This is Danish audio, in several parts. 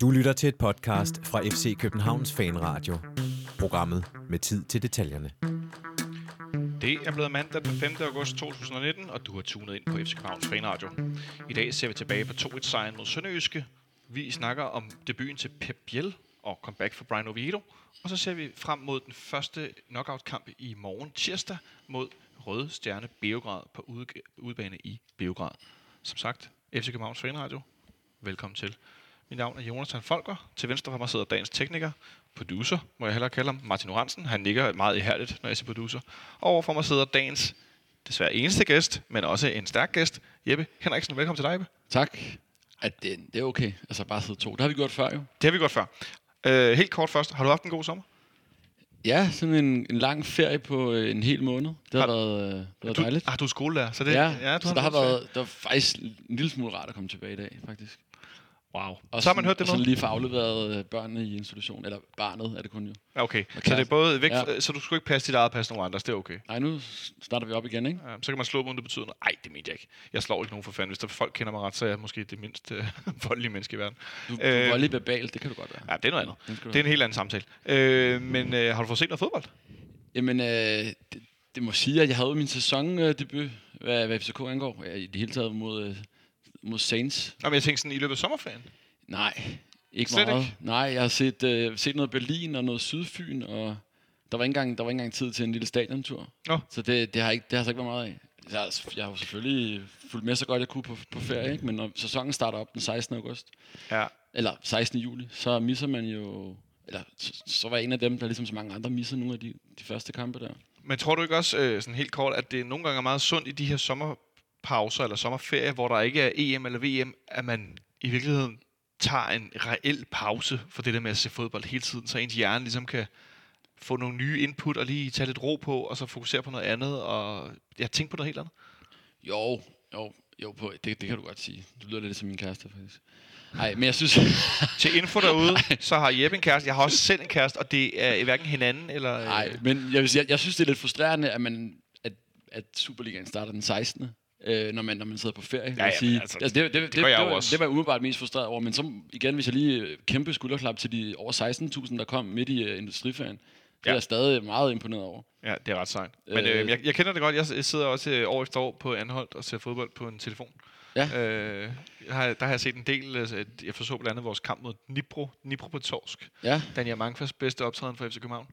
Du lytter til et podcast fra FC Københavns Fanradio. Programmet med tid til detaljerne. Det er blevet mandag den 5. august 2019, og du har tunet ind på FC Københavns Fanradio. I dag ser vi tilbage på 2-1-sejren mod Sønderjyske. Vi snakker om debuten til Pep Biel og comeback for Brian Oviedo. Og så ser vi frem mod den første knockout-kamp i morgen tirsdag mod Røde Stjerne Beograd på ude, udebane i Beograd. Som sagt, FC Københavns Fanradio. Velkommen til. Mit navn er Jonathan Folker. Til venstre for mig sidder dagens tekniker, producer, må jeg hellere kalde ham, Martin Oransen. Han nikker meget ihærdigt, når jeg siger producer. Og overfor mig sidder dagens desværre eneste gæst, men også en stærk gæst, Jeppe Henriksen. Velkommen til dig, Jeppe. Tak. At det, det er okay. Altså bare sidde to. Det har vi gjort før jo. Det har vi gjort før. Uh, helt kort først. Har du haft en god sommer? Ja, sådan en, en lang ferie på øh, en hel måned. Det har, Har- været, øh, det har været Du, dejligt. ah, du er skolelærer, så det ja, ja, du så der har fået ferie. været, der var faktisk en lille smule rart at komme tilbage i dag, faktisk. Wow. Og så har man hørt det og så nu? lige få afleveret øh, børnene i institution, eller barnet er det kun jo. Okay. Så det er både væk, Ja. så du skulle ikke passe dit eget pas nogen andres, det er okay. Nej, nu starter vi op igen, ikke? Ja, så kan man slå dem, det betyder noget. Nej, det mente jeg ikke. Jeg slår ikke nogen for fanden. Hvis der folk kender mig ret, så er jeg måske det mindst øh, voldelige menneske i verden. Du, du Øh, øh, voldelig verbal, det kan du godt være. Ja, det er noget andet. Det er en helt anden samtale. Øh, men øh, har du fået set noget fodbold? Jamen, øh, det, det må sige, at jeg havde min sæsondebut, hvad, hvad FCK angår. I det hele taget mod, øh, mod Saints. Nå, men jeg tænkte sådan, i løbet af sommerferien. Nej, ikke Slet meget. ikke? Nej, jeg har set, øh, set noget Berlin og noget Sydfyn, og der var ikke engang, der var ikke engang tid til en lille stadiontur. Nå. Så det, det, har ikke, det har så ikke været meget af. Jeg, har- jeg har jo selvfølgelig fulgt med så godt jeg kunne på, på ferie, ikke? men når sæsonen starter op den 16. august, Ja. eller 16. juli, så misser man jo... Eller så, så var jeg en af dem, der ligesom så mange andre missede nogle af de, de første kampe der. Men tror du ikke også, øh, sådan helt kort, at det nogle gange er meget sundt i de her sommerpauser eller sommerferie, hvor der ikke er EM eller VM, at man i virkeligheden tager en reel pause for det der med at se fodbold hele tiden, så ens hjerne ligesom kan få nogle nye input og lige tage lidt ro på, og så fokusere på noget andet, og ja, tænke på noget helt andet? Jo, jo, jo på, det, det kan du godt sige. Du lyder lidt som min kæreste, faktisk. Nej, men jeg synes... Til info derude, så har Jeppe en kæreste. Jeg har også selv en kæreste, og det er hverken hinanden eller... øh, Nej, men jeg, vil sige, jeg, jeg synes, det er lidt frustrerende, at, man, at, at Superligaen starter den 16. Øh, når, man, når man sidder på ferie. Ja, ja, sige. men altså, det, det, det, det, jo var, også. det var jeg umiddelbart mest frustreret over. Men så igen, hvis jeg lige øh, kæmpe skulderklap til de over 16.000, der kom midt i uh, industriferien. Det Ja. er jeg stadig meget imponeret over. Ja, det er ret sejt. Men øh, Øh, jeg, jeg kender det godt. Jeg sidder også øh, år efter år på Anholdt og ser fodbold på en telefon. Ja. Øh, har, der har jeg set en del. øh, Jeg forså blandt andet vores kamp mod Dnipro. Dnipro på torsk. Ja, Daniel Mangfas bedste optræden for FC København.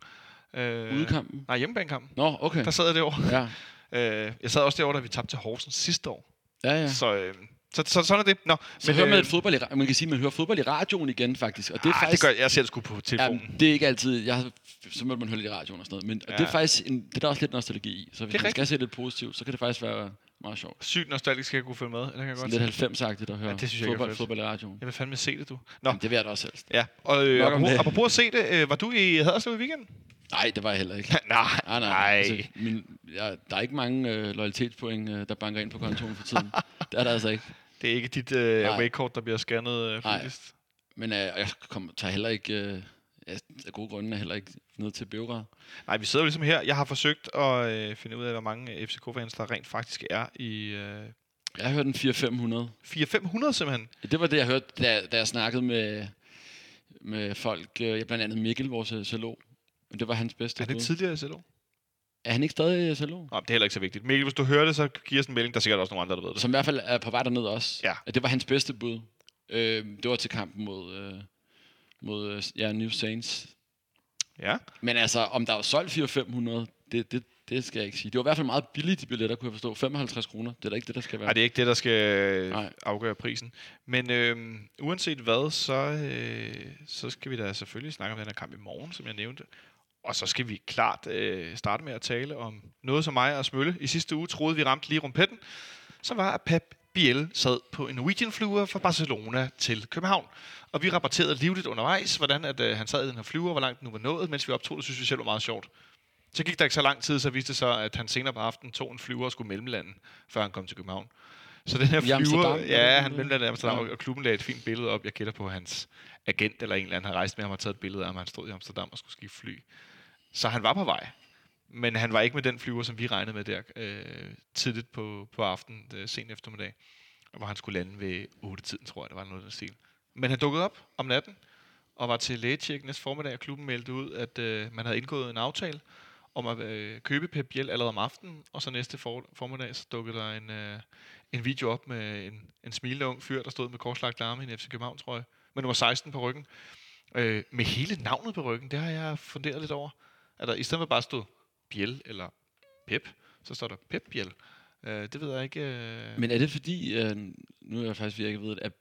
Øh, udekampen. Nej, hjemmebanekampen. Nå, okay. Der sad jeg derovre. Ja, Øh, jeg sad også derovre, da vi tabte til Horsens sidste år. ja, ja. Så, øh, så, så, sådan er det. Nå, Så hører man, øh, et fodbold i, man kan sige, man hører fodbold i radioen igen, faktisk. Og det er ah, faktisk... det gør jeg selv sgu på telefonen. det er ikke altid... Jeg har, så må man høre lidt i radioen og sådan noget. Men ja. Det er faktisk en, det er der også lidt nostalgi i. Så hvis man skal se lidt positivt, så kan det faktisk være meget sjovt. Sygt nostalgisk skal jeg kunne følge med. Det kan jeg godt lidt 90-agtigt at høre Ja, det synes jeg fodbold, fedt. fodbold i radioen. Jeg vil fandme se det, du. Nå, Jamen, det vil jeg da også helst. ja. Og øh, apropos, apropos at se det, øh, var du i Haderslev i weekenden? Nej, det var jeg heller ikke. nej, Nej, nej. nej. Altså, min, ja, der er ikke mange øh, loyalitetspoint, øh, der banker ind på kontoen for tiden. det er der altså ikke. Det er ikke dit øh, away-kort, der bliver scannet øh, Nej. flittigst. Men øh, jeg kommer, tager heller ikke... Øh, jeg, af gode grunde er heller ikke ned til Beograd. Nej, vi sidder jo ligesom her. Jeg har forsøgt at øh, finde ud af, hvor mange FCK-fans der rent faktisk er i øh, Jeg har hørt en 400-500. 400-500 simpelthen. Det var det, jeg hørte, da, da jeg snakkede med, med folk. Øh, blandt andet Mikkel, vores øh, salog. Men det var hans bedste Er det bud. tidligere SLO? Er han ikke stadig øh, salog? Nej, det er heller ikke så vigtigt. Mikkel, hvis du hører det, så giv os en melding. Der er sikkert også nogle andre, der ved det. Som i hvert fald er på vej derned også. Ja. At Det var hans bedste bud. Øh, det var til kampen mod, øh, mod øh, ja, New Saints. Ja. Men altså, om der var solgt 400-500, det, det, det skal jeg ikke sige. Det var i hvert fald meget billigt, de billetter, kunne jeg forstå. 55 kroner. Det er da ikke det, der skal være. Nej, det er ikke det, der skal øh, Nej. afgøre prisen. Men øh, uanset hvad, så, øh, så skal vi da selvfølgelig snakke om den her kamp i morgen, som jeg nævnte. Og så skal vi klart øh, starte med at tale om noget, som mig og Smølle i sidste uge troede, vi ramte lige rumpetten. Så var, at Pep Biel sad på en Norwegian-flyver fra Barcelona til København. Og vi rapporterede livligt undervejs, hvordan at, øh, han sad i den her flyver, hvor langt den nu var nået, mens vi optog det, synes vi selv var meget sjovt. Så gik der ikke så lang tid, så viste det sig, at han senere på aftenen tog en flyver og skulle mellemlande, før han kom til København. Så den her flyver, ja, han mellemlandede i Amsterdam, og klubben lagde et fint billede op. Jeg gætter på hans agent eller en eller anden har rejst med ham og taget et billede af ham, han stod i Amsterdam og skulle skifte fly. Så han var på vej. Men han var ikke med den flyver, som vi regnede med der øh, tidligt på, på aftenen, øh, sen eftermiddag, hvor han skulle lande ved 8-tiden, tror jeg, det var noget af den stil. Men han dukkede op om natten og var til lægetjek næste formiddag, og klubben meldte ud, at øh, man havde indgået en aftale om at øh, købe Pep Biel allerede om aftenen, og så næste for, formiddag, så dukkede der en, øh, en video op med en, en smilende ung fyr, der stod med korslagt arme i en FC København, tror jeg, med nummer 16 på ryggen. Øh, med hele navnet på ryggen, det har jeg funderet lidt over. At der i stedet for bare stod Biel eller Pep, så står der Pep Biel. Øh, det ved jeg ikke. Øh... Men er det fordi, øh, nu er jeg faktisk virkelig ved, at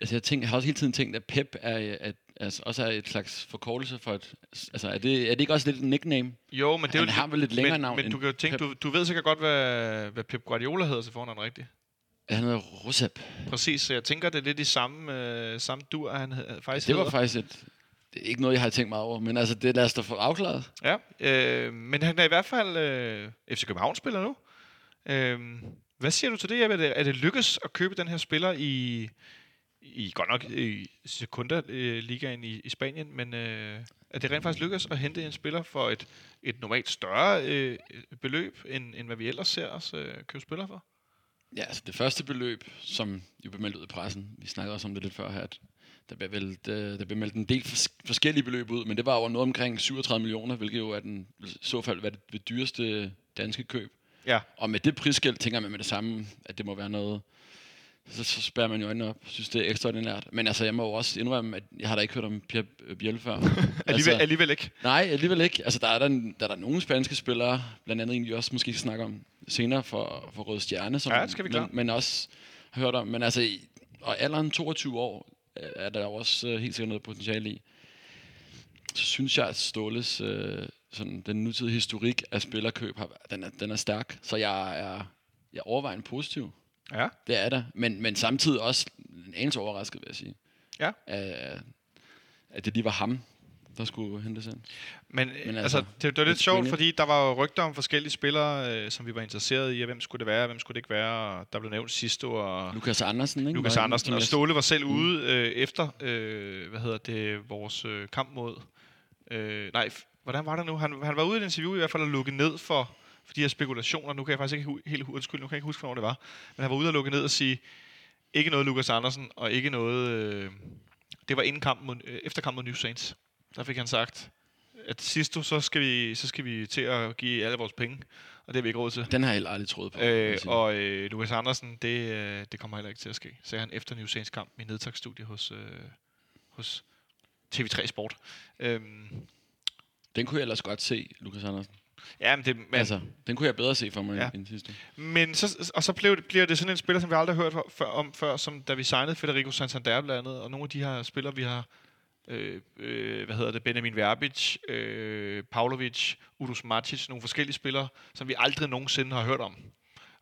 altså jeg, tænker, jeg har også hele tiden tænkt, at Pep er, at, altså også er et slags forkortelse for et... Altså, er det, er det ikke også lidt et nickname? Jo, men det er Han jo har vel lidt længere men, navn Men du kan jo tænke, Pep. du, du ved sikkert godt, hvad, hvad Pep Guardiola hedder til fornavn rigtigt. Han hedder Rosep. Præcis, så jeg tænker, det er lidt i samme, øh, samme dur, han hed- faktisk Det var hedder. faktisk et... Det er ikke noget, jeg har tænkt mig over, men altså, det lad os da få afklaret. Ja, øh, men han er i hvert fald øh, FC København-spiller nu. Øh, hvad siger du til det? Er det, er det lykkes at købe den her spiller i, i godt nok i Sekunda-ligaen i, i Spanien, men øh, er det rent faktisk lykkes at hente en spiller for et, et normalt større øh, beløb, end, end hvad vi ellers ser os øh, købe spillere for? Ja, altså det første beløb, som jo blev meldt ud i pressen, vi snakkede også om det lidt før her, at der blev, meldt, øh, der blev meldt en del fors- forskellige beløb ud, men det var over noget omkring 37 millioner, hvilket jo er den, i så fald var det, det dyreste danske køb. Ja, Og med det prisskilt tænker man med det samme, at det må være noget... Så, så spærrer man jo øjnene op. synes, det er ekstraordinært. Men altså, jeg må jo også indrømme, at jeg har da ikke hørt om Pierre Biel før. alligevel, altså, alligevel ikke. Nej, alligevel ikke. Altså, der er der, der, er der nogle spanske spillere, blandt andet en, vi også måske skal snakke om senere for, for Røde Stjerne, som Ja, det skal vi klare. men, men også har hørt om. Men altså, og alderen 22 år er er der jo også øh, helt sikkert noget potentiale i. Så synes jeg, at Ståles øh, sådan, den nutidige historik af spillerkøb, har, den, er, den er stærk. Så jeg er, jeg er overvejende positiv. Ja, Det er der. Men, men samtidig også en anelse overrasket, vil jeg sige. Ja. At, at det lige var ham, der skulle hentes ind. Men, Men Men altså, altså, det, det var lidt sjovt, fordi der var jo rygter om forskellige spillere, øh, som vi var interesseret i, og hvem skulle det være, og hvem skulle det ikke være. Og der blev nævnt Sisto og Lukas Andersen, ikke? Lukas Andersen, og Ståle var selv ude øh, efter, øh, hvad hedder det, vores øh, kamp mod... Øh, nej, hvordan var det nu? Han, han var ude i et interview i hvert fald og lukke ned for, for de her spekulationer. Nu kan jeg faktisk ikke hu- helt undskyld, nu kan jeg ikke huske, hvornår det var. Men han var ude og lukke ned og sige, ikke noget Lukas Andersen, og ikke noget... Øh, det var inden kampen mod, øh, efter kampen mod New Saints. Der fik han sagt, at sidst så skal vi, så skal vi til at give alle vores penge, og det har vi ikke råd til. Den har jeg aldrig troet på. Øh, og øh, Lukas Andersen, det, øh, det kommer heller ikke til at ske, sagde han efter New Saints kamp i nedtagsstudie hos, øh, hos TV3 Sport. Øhm, Den kunne jeg ellers godt se, Lukas Andersen. ja, men det, men, altså, den kunne jeg bedre se for mig Ja. end sidste. men så, og så blev det, bliver det sådan en spiller, som vi aldrig har hørt før, om før, som da vi signede Federico Santander blandt andet, og nogle af de her spillere, vi har, øh, øh, hvad hedder det, Benjamin Verbic, øh, Pavlovic, Udus Matic, nogle forskellige spillere, som vi aldrig nogensinde har hørt om.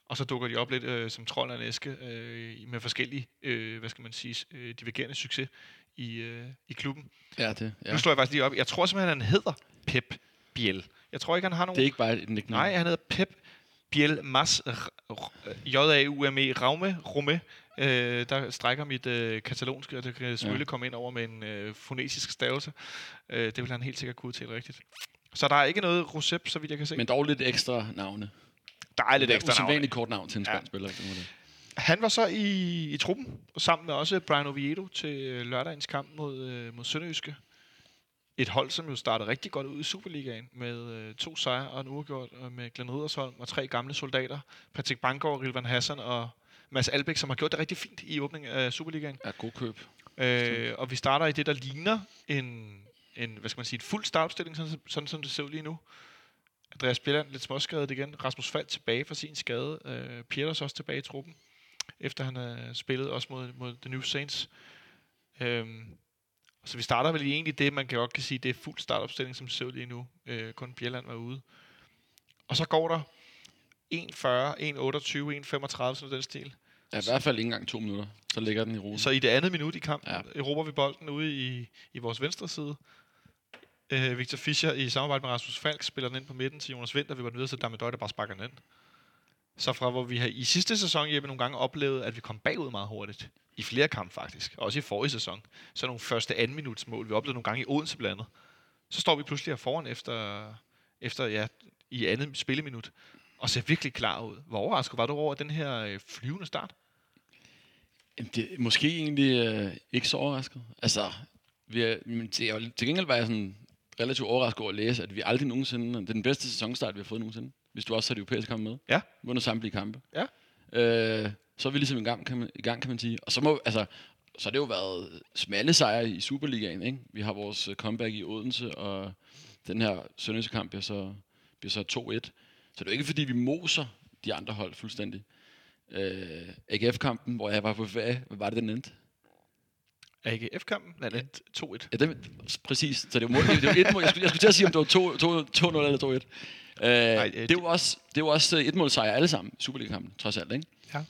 Og så dukker de op lidt øh, som trold af en æske øh, med forskellige, øh, hvad skal man sige, øh, divergerende succes i, øh, i klubben. Ja, det, Ja. Nu slår jeg faktisk lige op. Jeg tror simpelthen, han hedder Pep Biel. Jeg tror ikke, han har nogen... det er ikke bare et nickname. Nej, han hedder Pep Biel Mas J-A-U-M-E Raume Rome. Øh, der strækker mit øh, katalonske, og det kan selvfølgelig ja. Ja. komme ind over med en øh, fonetisk stavelse. Øh, det vil han helt sikkert kunne udtale rigtigt. Så der er ikke noget Rosep, så vidt jeg kan se. Men dog lidt ekstra navne. der er lidt Det er ekstra navn. Usædvanligt kort navn til en Ja. spansk spiller. det det. Han var så i, i truppen, sammen med også Brian Oviedo til øh, lørdagens kamp mod, øh, mod Sønderjyske. Et hold, som jo startede rigtig godt ud i Superligaen med øh, to sejre og en uafgjort med Glenn Riddersholm og tre gamle soldater. Patrick Bangor, Rilvan Hassan og Mads Albeck, som har gjort det rigtig fint i åbningen af Superligaen. Ja, god køb. Øh, og vi starter i det, der ligner en, en hvad skal man sige, en fuld startopstilling, sådan, sådan som det ser ud lige nu. Andreas Bjelland lidt småskadet igen. Rasmus Falk tilbage fra sin skade. Øh, Pieters også tilbage i truppen, efter han har spillet også mod, mod The New Saints. Øhm, så vi starter vel egentlig det, man kan godt kan sige, det er fuld startopstilling, som ser ud lige nu. Øh, kun Bjelland var ude. Og så går der 1.40, 1.28, 1.35, sådan den stil. Ja, i hvert fald ikke engang to minutter. Så ligger den i roen. Så i det andet minut i kampen Ja. erobrer vi bolden ude i, i vores venstre side. Øh, Victor Fischer i samarbejde med Rasmus Falk spiller den ind på midten til Jonas Vinter. Vi går videre til Damme Døj, der bare sparker den ind. Så fra hvor vi har i sidste sæson, Jeppe, nogle gange oplevet, at vi kom bagud meget hurtigt. I flere kampe faktisk. Også i forrige sæson. Så nogle første anden minuts mål. Vi oplevede nogle gange i Odense blandt andet. Så står vi pludselig her foran efter, efter ja, i andet spilleminut. Og ser virkelig klar ud. Hvor overrasket var du over den her øh, flyvende start? Det, måske egentlig øh, ikke så overrasket. Altså, vi er, men til, til gengæld var jeg sådan relativt overrasket over at læse, at vi aldrig nogensinde... Det er den bedste sæsonstart, vi har fået nogensinde. Hvis du også har det europæiske kamp med. Ja. Vundet samtlige kampe. Ja. Øh, så er vi ligesom i gang, kan man, i gang, kan man sige. Og så må, altså, så har det jo været smalle sejre i Superligaen, ikke? Vi har vores øh, comeback i Odense, og den her sønderjyske kamp bliver så, bliver så 2-1. Så det er jo ikke, fordi vi moser de andre hold fuldstændig. Øh, AGF-kampen, hvor jeg var på ferie, hvad var det, den endte? AGF-kampen, den endte 2-1. Ja, det, præcis. Så det var, mål, det var et mål. Jeg skulle, jeg skulle til at sige, om det var 2-0 eller 2-1. Øh, Nej, øh, det, var også, det var også øh, et mål sejr alle sammen, Superliga-kampen, trods alt, ikke? Ja.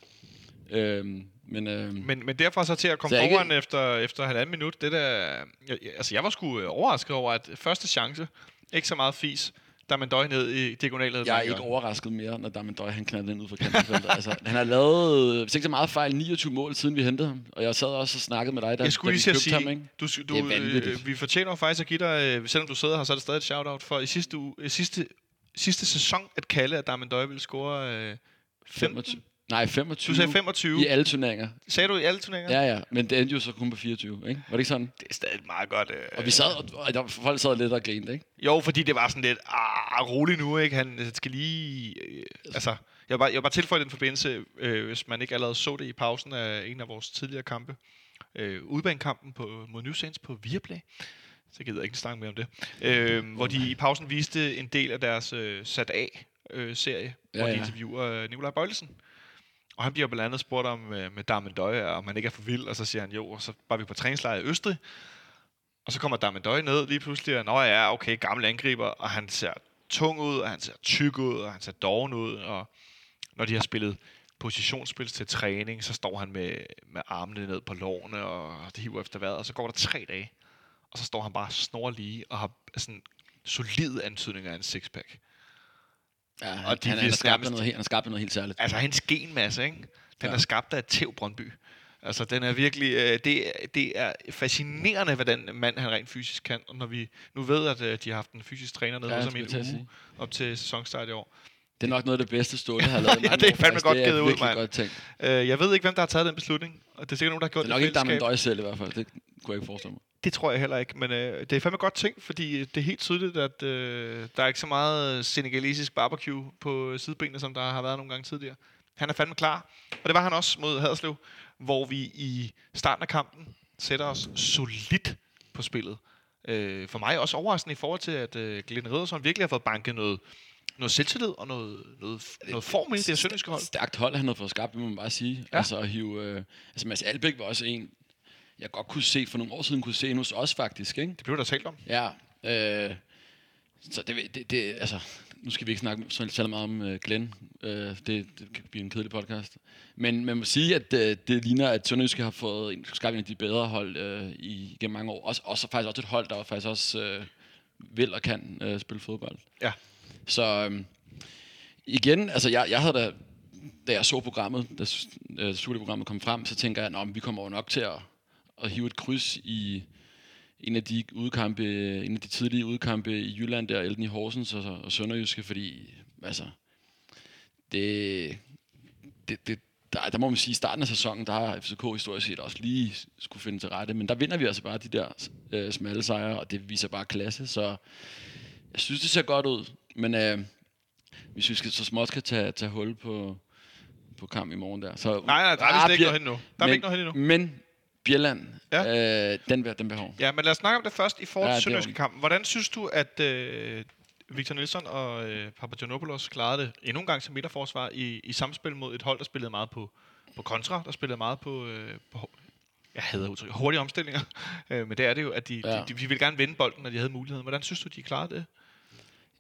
Øhm, men, øh, Men, men derfor så til at komme ikke- foran efter, efter halvanden minut, det der... Jeg, jeg- altså, jeg var sgu øh, overrasket over, at første chance, ikke så meget fis, der man døj ned i diagonalen. jeg er ikke overrasket mere, når Damien Døj, han knaldede ind ud fra kanten. altså, han har lavet, hvis ikke så meget fejl, 29 mål, siden vi hentede ham. Og jeg sad også og snakkede med dig, da, Jeg skulle da lige vi købte sige, ham, ikke? du, Det du, er vanvittigt. øh, vi fortjener faktisk at give dig, øh, selvom du sidder her, så er det stadig et shout-out for i sidste, uge, øh, sidste, sidste sæson at kalde, at Darmen Døje ville score øh, 15. 25. Nej, 25. Du sagde 25. I alle turneringer. Sagde du i alle turneringer? Ja, ja. Men det endte jo så kun på 24, ikke? Var det ikke sådan? Det er stadig meget godt. Øh, Og vi sad, og, der, folk sad lidt og grinede, ikke? Jo, fordi det var sådan lidt, ah, rolig nu, ikke? Han skal lige... Øh, altså, jeg bare, jeg vil bare tilføje den forbindelse, øh, hvis man ikke allerede så det i pausen af en af vores tidligere kampe. Øh, udbanekampen på, mod New Saints på Viaplay. Så gider jeg ikke snakke mere om det. Øh, hvor de i pausen viste en del af deres øh, sat af øh, serie, ja, hvor de interviewer øh, Nikolaj Bøjlesen. Og han bliver blandt andet spurgt om øh, med Darmen Døje, om han ikke er for vild, og så siger han jo, og så var vi på træningslejr i Østrig, og så kommer Darmen Døje ned lige pludselig, og nå ja, okay, gammel angriber, og han ser tung ud, og han ser tyk ud, og han ser doven ud, og når de har spillet positionsspil til træning, så står han med, med armene ned på lårene, og det hiver efter vejret, og så går der tre dage, og så står han bare snor lige, og har sådan solide antydninger af en sixpack. Ja, han, Og de han, han, har skabt noget, helt- han har skabt noget helt særligt. Altså hans genmasse, ikke? Den Ja. er skabt af Tev Brøndby. Altså, den er virkelig... Øh, det, er- det er fascinerende, hvad den mand, han rent fysisk kan. Og når vi nu ved, at øh, de har haft en fysisk træner nede Ja, jeg i en uge op til sæsonstart i år. Det er nok noget af det bedste Ståle har lavet. Ja, det er år, fandme faktisk. godt det givet ud, mand. godt tænkt. Øh, jeg ved ikke, hvem der har taget den beslutning. Og det er sikkert nogen, der har gjort Det er nok det ikke Damien. Døj selv i hvert fald. Det kunne jeg ikke forestille mig. Det tror jeg heller ikke, men øh, det er fandme godt tænkt, fordi det er helt tydeligt, at øh, der er ikke så meget senegalesisk barbecue på sidebenene, som der har været nogle gange tidligere. Han er fandme klar, og det var han også mod Haderslev, hvor vi i starten af kampen sætter os solidt på spillet. Øh, for mig også overraskende i forhold til, at øh, Glenn Riddersson virkelig har fået banket noget, noget selvtillid og noget, noget, noget form i det her sønderjyske hold. Stærkt hold, han havde fået skabt, det må man bare sige. Ja. Ja. Altså at hive... Øh, altså Mads Albeck var også en, jeg godt kunne se, for nogle år siden kunne se en hos os faktisk, ikke? Det blev der talt om. Ja. Øh, så det, det, det, altså, nu skal vi ikke snakke så så meget om uh, Glenn. Uh, det, det kan blive en kedelig podcast. Men man må sige, at uh, det ligner, at Sønderjyske har fået en, skabt en af de bedre hold uh, i gennem mange år. Også, også faktisk også et hold, der faktisk også uh, vil og kan uh, spille fodbold. Ja. Så um, igen, altså jeg, jeg havde da, da jeg så programmet, da uh, studieprogrammet kom frem, så tænker jeg, at vi kommer jo nok til at, at hive et kryds i en af de udkampe, en af de tidlige udkampe i Jylland der, Elden i Horsens og, og Sønderjyske, fordi altså, det, det, det der, der må man sige, i starten af sæsonen, der har FCK historisk set også lige skulle finde til rette, men der vinder vi altså bare de der øh, smalle sejre, og det viser bare klasse, så jeg synes, det ser godt ud, men øh, hvis vi skal, så småt skal tage, tage hul på, på kamp i morgen der. Så, Nej, nej, der er Ah, vist ikke Bjer- noget hen nu. Der er men, ikke noget hen endnu. Men Bjelland, ja. øh, den, den behov. Ja, men lad os snakke om det først i forhold Ja, til det Sønderjyske kampen. Hvordan synes du, at øh, Victor Nielsen og øh, Papagiannopoulos klarede det endnu en gang som midterforsvar i, i samspil mod et hold, der spillede meget på, på kontra, der spillede meget på, øh, på jeg hader udtryk, hurtige omstillinger. øh, men det er det jo, at de, Ja. de, de, de ville gerne vinde bolden, når de havde muligheden. Hvordan synes du, de klarede det?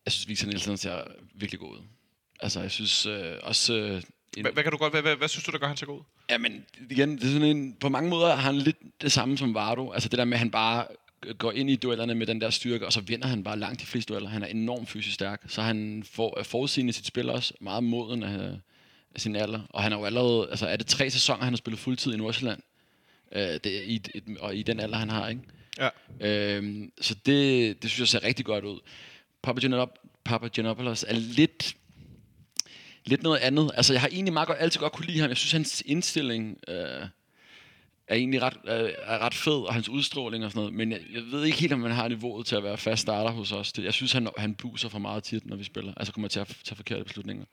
Jeg synes, Victor Nielsen ser virkelig god ud. Altså, jeg synes øh, også... Øh, en, Hvad, hvad, kan du godt, hvad, hvad, hvad synes du, der gør han så god? Ja, men igen, det er sådan en, på mange måder har han lidt det samme som Vardo. Altså det der med, at han bare går ind i duellerne med den der styrke, og så vinder han bare langt de fleste dueller. Han er enormt fysisk stærk, så han får er forudsigende sit spil også, meget moden af, af sin alder. Og han har jo allerede, altså er det tre sæsoner, han har spillet fuldtid i Nordsjælland, øh, det, er i, et, og i den alder, han har, ikke? Ja. Øhm, så det, det synes jeg ser rigtig godt ud. Papagenopoulos Papagenopoulos er lidt lidt noget andet. Altså, jeg har egentlig meget godt, altid godt kunne lide ham. Jeg synes, hans indstilling øh, er egentlig ret, er, er ret fed, og hans udstråling og sådan noget. Men jeg, jeg ved ikke helt, om man har niveauet til at være fast starter hos os. Jeg synes, han, han buser for meget tit, når vi spiller. Altså kommer til at tage forkerte beslutninger.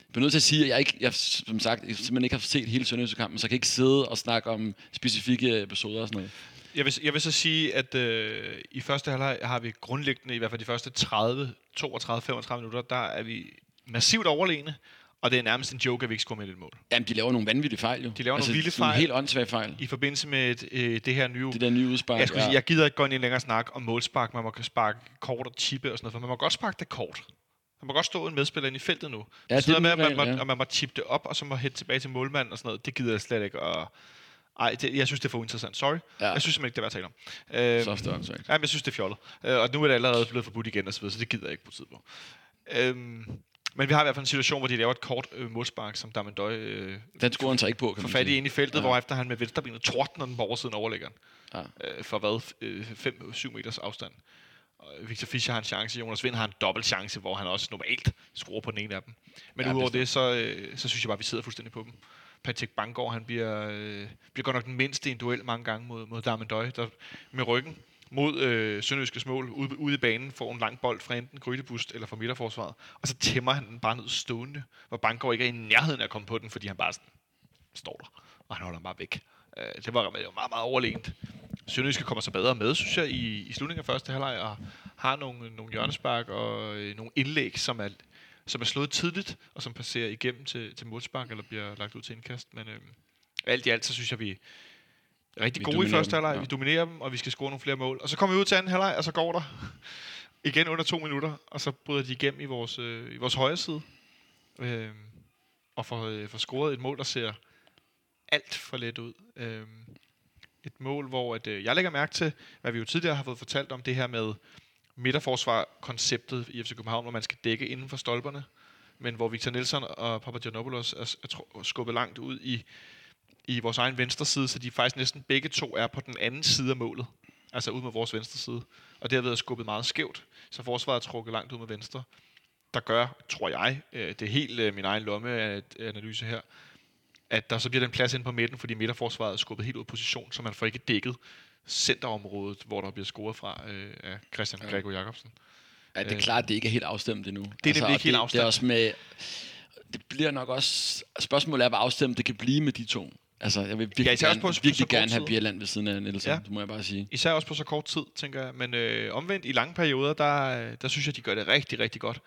Jeg bliver nødt til at sige, at jeg, ikke, jeg som sagt jeg simpelthen ikke har set hele Sønderjyske-kampen, så jeg kan ikke sidde og snakke om specifikke episoder og sådan noget. Jeg vil, jeg vil så sige, at øh, i første halvleg har vi grundlæggende, i hvert fald de første 30, 32, 35 minutter, der er vi massivt overlegne, og det er nærmest en joke, at vi ikke scorer med et mål. Jamen, de laver nogle vanvittige fejl jo. De laver nogle vilde fejl. helt åndssvage fejl. I forbindelse med et, øh, det her nye... Det der nye udspark. jeg, skulle sige, jeg gider ikke gå ind i en længere snak om målspark. Man må sparke kort og chippe og sådan noget, for man må godt sparke det kort. Man må godt stå en medspiller ind i feltet nu. Ja, sådan det er med, at man, må, ja. og man må chippe det op, og så må hætte tilbage til målmanden og sådan noget. Det gider jeg slet ikke. Og, ej, det, jeg synes, det er for uinteressant. Sorry. Ja. Jeg synes simpelthen ikke, det er værd at tale om. Øhm, Så er det åndssvagt. Ja, men jeg synes, det er fjollet. Øh, og nu er det allerede blevet forbudt igen og så videre, så det gider jeg ikke på tid på. Øhm, men vi har i hvert fald en situation, hvor de laver et kort øh, målspark, som Damendøj øh, Den scorer han så ikke på, kan man fat i ind i feltet, Ja. ja. hvorefter han med venstrebenet tordner den på oversiden overlægger den. Ja. Øh, for hvad? 5-7 meters afstand. Og Victor Fischer har en chance, Jonas Vind har en dobbelt chance, hvor han også normalt scorer på den ene af dem. Men Ja, udover bestemt. det, så, øh, så synes jeg bare, vi sidder fuldstændig på dem. Patrick Banggaard, han bliver, øh, bliver godt nok den mindste i en duel mange gange mod, mod Damendøj, der med ryggen mod øh, Sønderjyskes mål ude, ude i banen, får en lang bold fra enten Grydebust eller fra midterforsvaret, og så tæmmer han den bare ned stående, hvor Banggaard ikke er i nærheden af at komme på den, fordi han bare sådan står der, og han holder den bare væk. Øh, det var jo meget, meget overlegent. Sønderjyske kommer så bedre med, synes jeg, i, i slutningen af første halvleg, og har nogle, nogle hjørnespark og øh, nogle indlæg, som er, som er slået tidligt, og som passerer igennem til, til målspark, eller bliver lagt ud til indkast. Men øh, alt i alt, så synes jeg, vi rigtig Vi gode i første halvleg. ja. Vi dominerer dem, og vi skal score nogle flere mål. Og så kommer vi ud til anden halvleg, og så går der igen under to minutter, og så bryder de igennem i vores, øh, i vores højre side. Øh, og får, øh, får scoret et mål, der ser alt for let ud. Øh, et mål, hvor at, øh, jeg lægger mærke til, hvad vi jo tidligere har fået fortalt om det her med midterforsvar-konceptet i FC København, hvor man skal dække inden for stolperne, men hvor Victor Nielsen og Papagiannopoulos er, er tro- skubbet langt ud i, i vores egen venstre side, så de faktisk næsten begge to er på den anden side af målet, altså ud med vores venstre side, og derved er skubbet meget skævt, så forsvaret er trukket langt ud med venstre, der gør, tror jeg, øh, det er helt øh, min egen lommeanalyse her, at der så bliver den plads ind på midten, fordi midterforsvaret er skubbet helt ud af position, så man får ikke dækket centerområdet, hvor der bliver scoret fra øh, af Christian Ja. Gregor Jacobsen. Ja, det er klart, at det ikke er helt afstemt endnu. Det er nemlig ikke helt det, Det afstemt. er også med... Det bliver nok også... Spørgsmålet er, hvor afstemt det kan blive med de to. Altså, jeg vil virkelig, Ja, især også gerne, på- virkelig gerne have tid. Bierland ved siden af Nielsen, Ja. det må jeg bare sige. Især også på så kort tid, tænker jeg. Men øh, omvendt i lange perioder, der, der synes jeg, de gør det rigtig, rigtig godt.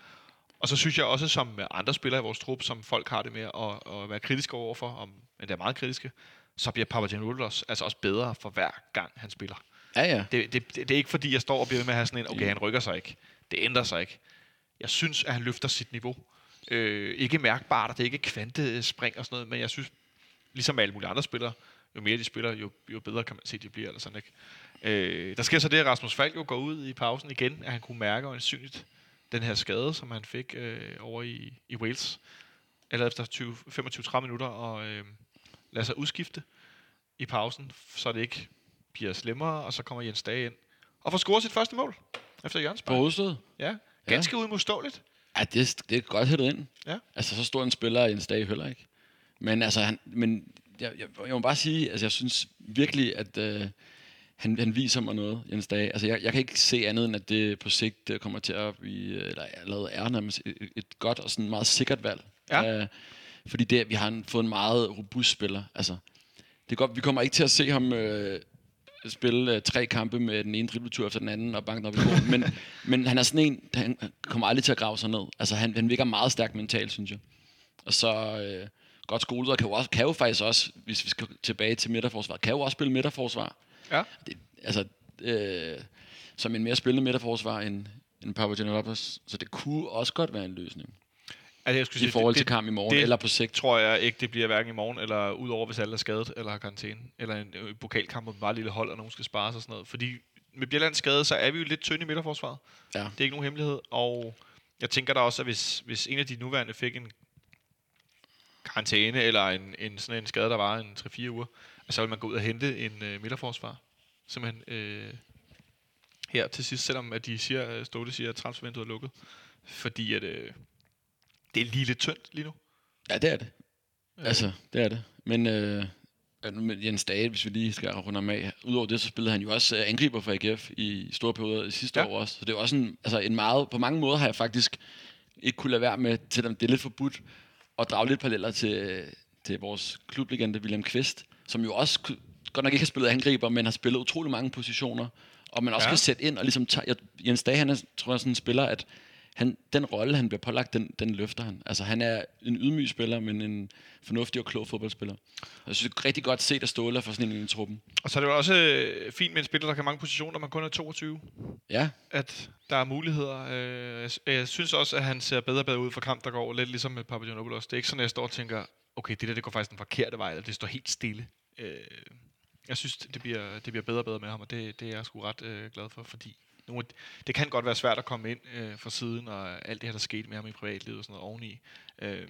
Og så synes jeg også, som med andre spillere i vores trup, som folk har det med at, at være kritiske overfor, om, men det er meget kritiske, så bliver Papagiannoulos altså også bedre for hver gang, han spiller. Ja, ja. Det, det, det, det er ikke fordi, jeg står og bliver ved med at have sådan en, okay, han rykker sig ikke. Det ændrer sig ikke. Jeg synes, at han løfter sit niveau. Øh, ikke mærkbart, og det er ikke kvantespring og sådan noget, men jeg synes, ligesom med alle mulige andre spillere, jo mere de spiller, jo, jo bedre kan man se, de bliver, eller sådan ikke. Øh, der sker så det, at Rasmus Falk jo går ud i pausen igen, at han kunne mærke øjensynligt den her skade, som han fik øh, over i, i Wales, eller efter 20 25-30 minutter, og øh, lader sig udskifte i pausen, så det ikke bliver slemmere, og så kommer Jens Dage ind og får scoret sit første mål efter På hjørnespark. hovedstød. Ja, ganske ja. udmodståeligt. Ja, det, det er godt hættet ind. Ja. Altså, så stor en spiller i en dag heller ikke. Men altså, han, men jeg, jeg, jeg må bare sige, altså, jeg synes virkelig, at øh, han, han viser mig noget, Jens Dage. Altså, jeg, jeg kan ikke se andet, end at det på sigt øh, kommer til at blive, eller allerede er nærmest et, et godt og sådan meget sikkert valg. Ja. Øh, fordi det, vi har en, fået en meget robust spiller. Altså, det er godt, vi kommer ikke til at se ham øh, spille øh, tre kampe med den ene dribletur efter den anden og banke op i mål. men, men han er sådan en, han kommer aldrig til at grave sig ned. Altså, han, han virker meget stærk mentalt, synes jeg. Og så øh, godt skolet, og kan jo, også, kan jo faktisk også, hvis vi skal tilbage til midterforsvar, kan jo også spille midterforsvar. Ja. Det, altså, øh, som en mere spillende midterforsvar end, end Papagiannopoulos. Så det kunne også godt være en løsning. Altså, jeg skulle I forhold det, til kamp i morgen, det- eller på sigt. tror jeg ikke, det bliver hverken i morgen, eller udover hvis alle er skadet, eller har karantæne, eller en øh, pokalkamp mod meget lille hold, og nogen skal spare sig og sådan noget. Fordi med Bjellands skade, så er vi jo lidt tynde i midterforsvaret. Ja. Det er ikke nogen hemmelighed, og jeg tænker da også, at hvis, hvis en af de nuværende fik en karantæne, eller en, en sådan en skade, der var en 3-4 uger, så vil man gå ud og hente en øh, midterforsvar. Simpelthen øh, her til sidst, selvom at de siger, øh, Ståle siger, at transfervinduet er lukket. Fordi at, øh, det er lige lidt tyndt lige nu. Ja, det er det. Altså, det er det. Men øh, med Jens Dage, hvis vi lige skal runde ham af. Udover det, så spillede han jo også øh, angriber for AGF i store perioder i sidste Ja. år også. Så det er også en, altså en meget... På mange måder har jeg faktisk ikke kunne lade være med, selvom det er lidt forbudt, at drage lidt paralleller til, til vores klublegende William Kvist, som jo også godt nok ikke har spillet angriber, men har spillet utrolig mange positioner, og man også Ja. kan sætte ind og ligesom tage, jeg, Jens Dage, han er, tror jeg, sådan en spiller, at han, den rolle, han bliver pålagt, den, den løfter han. Altså, han er en ydmyg spiller, men en fornuftig og klog fodboldspiller. Jeg synes, det er rigtig godt set af Ståle for sådan en i truppen. Og så er det jo også øh, fint med en spiller, der kan mange positioner, man kun er 22. Ja, At der er muligheder. Øh, jeg, jeg synes også, at han ser bedre og bedre ud for kamp, der går lidt ligesom med Papagiannopoulos. Det er ikke sådan, at jeg står og tænker, okay, det der det går faktisk den forkerte vej, eller det står helt stille. Øh, jeg synes, det bliver, det bliver bedre og bedre med ham, og det, det er jeg sgu ret øh, glad for, fordi nogle, af- det kan godt være svært at komme ind øh, fra siden, og alt det her, der skete med ham i privatlivet og sådan noget oveni. Øh,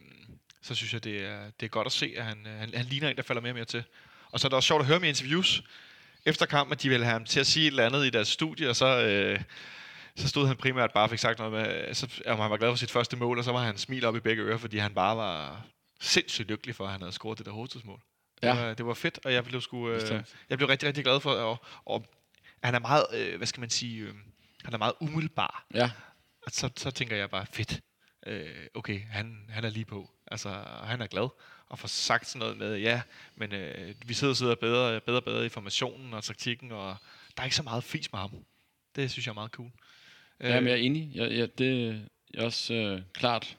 så synes jeg, det er, det er godt at se, at han, øh, han, han ligner en, der falder mere og mere til. Og så er det også sjovt at høre med interviews efter kampen, at de ville have ham til at sige et eller andet i deres studie, og så, øh, så stod han primært bare og fik sagt noget med, så, om han var glad for sit første mål, og så var han smil op i begge ører, fordi han bare var sindssygt lykkelig for, at han havde scoret det der hovedtidsmål. Ja. Det, Ja. var, det var fedt, og jeg blev, sgu, øh, jeg blev rigtig, rigtig glad for, og, og han er meget, øh, hvad skal man sige, øh, han er meget umiddelbar. ja. Og så, så tænker jeg bare, fedt, øh, okay, han, han er lige på. Altså, han er glad og får sagt sådan noget med, ja, men øh, vi sidder og sidder bedre, bedre bedre i formationen og taktikken, og der er ikke så meget fis med ham. Det synes jeg er meget cool. ja men jeg er enig. Jeg, jeg, det jeg er også øh, klart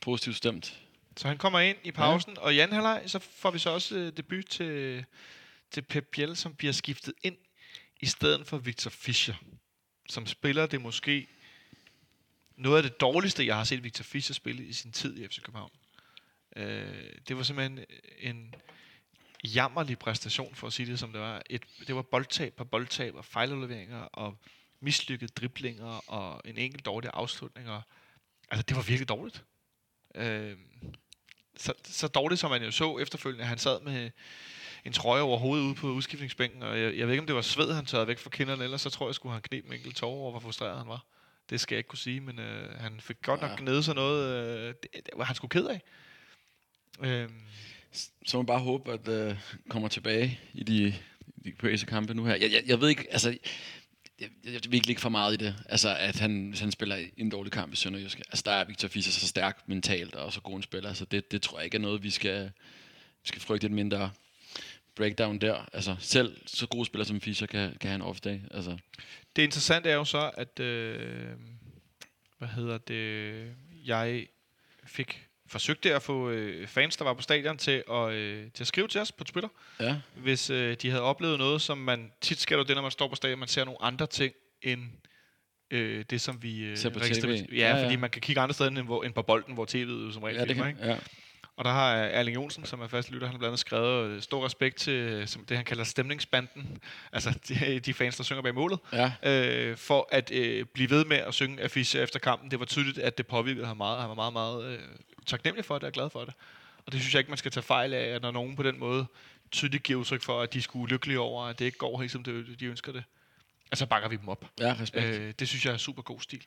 positivt stemt. Så han kommer ind i pausen, ja. og i anden halvleg, så får vi så også øh, debut til, til Pep Biel, som bliver skiftet ind i stedet for Victor Fischer, som spiller det måske noget af det dårligste, jeg har set Victor Fischer spille i sin tid i FC København. Øh, det var simpelthen en jammerlig præstation, for at sige det som det var. Et, det var boldtab på boldtab og fejludleveringer og mislykkede driblinger og en enkelt dårlig afslutning. Og, altså, det var virkelig dårligt. Øh, så, så dårligt, som man jo så efterfølgende. Han sad med en trøje over hovedet ude på udskiftningsbænken, og jeg, jeg ved ikke, om det var sved, han tørrede væk fra kinderne, ellers så tror jeg, skulle han knep en enkelt tårer over, hvor frustreret han var. Det skal jeg ikke kunne sige, men øh, han fik godt nok Ja. gnede sig noget, øh, det, det var han skulle ked af. Øh, Så må man bare håbe, at øh, kommer tilbage i de, de pøse kampe nu her. Jeg, jeg, jeg ved ikke, altså... Jeg, jeg, jeg vil ikke ligge for meget i det. Altså, at han, hvis han spiller en dårlig kamp i Sønderjysk. Altså, der er Victor Fischer så stærk mentalt og så god en spiller. Så det, det tror jeg ikke er noget, vi skal, vi skal frygte et mindre breakdown der. Altså, selv så gode spillere som Fischer kan, kan have en off-dag. Altså, Det interessante er jo så, at øh, hvad hedder det, jeg fik forsøgt at få øh, fans, der var på stadion, til at, øh, til at skrive til os på Twitter, ja, hvis øh, de havde oplevet noget, som man tit jo det, når man står på stadion, man ser nogle andre ting end øh, det, som vi øh, Ser på. TV. Ja, Ja, ja, fordi man kan kigge andre steder end, hvor, end på bolden, hvor tv'et jo som regel ja, det kan, ikke? ja. Og der har øh, Erling Jonsen, som er fast lytter, han har blandt andet skrevet øh, stor respekt til øh, som det, han kalder stemningsbanden. Altså de, de fans, der synger bag målet. ja. Øh, for at øh, blive ved med at synge affiche efter kampen. Det var tydeligt, at det påvirkede ham meget. Han var meget, meget øh, taknemmelig for det og glad for det. Og det synes jeg ikke, man skal tage fejl af, at når nogen på den måde tydeligt giver udtryk for, at de skulle lykkelige over, at det ikke går helt som det, de ønsker det. Altså bakker vi dem op. Ja, respekt. Øh, det synes jeg er super god stil.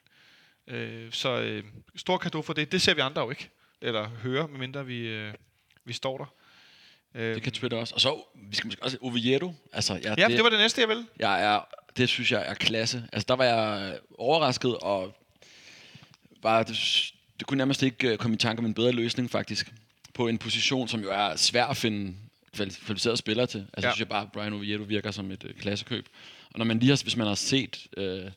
Øh, så øh, stor kado for det. Det ser vi andre jo ikke. Eller hører, medmindre vi, øh, vi står der. Øh, Det kan Twitter også. Og så, vi skal måske også Oviedo. Altså, jeg, Ja, det, det var det næste, jeg ville. Jeg er, det synes jeg er klasse. Altså, der var jeg overrasket, og var, det, det kunne nærmest ikke øh, komme i tanke om en bedre løsning, faktisk. På en position, som jo er svær at finde kvali- kvalificerede spillere til. Altså, Ja. synes jeg bare, at Brian Oviedo virker som et øh, klassekøb. Og når man lige har, hvis man har set, øh,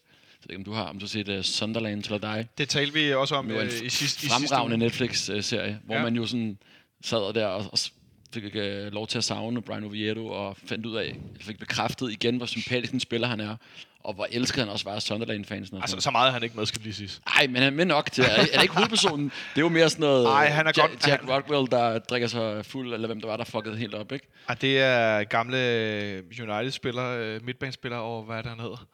ved ikke, om du har, om du har set uh, Sunderland til dig, Det talte vi også om øh, i, sidste, i fremragende. Netflix-serie, hvor Ja. man jo sådan sad der og, og fik øh, lov til at savne Brian Oviedo, og fandt ud af, fik bekræftet igen, hvor sympatisk en spiller han er, og hvor elsket han også var af Sunderland-fansen. Altså, så meget han ikke med, skal lige sige. Nej, men han er med nok til. Er, er ikke hovedpersonen? Det er jo mere sådan noget... Ej, han er Jack, godt- Jack han- Rockwell, der drikker sig fuld, eller hvem der var, der fuckede helt op, ikke? Ah, det er gamle øh, United-spiller, øh, midtbanespiller over, hvad er det, han hedder?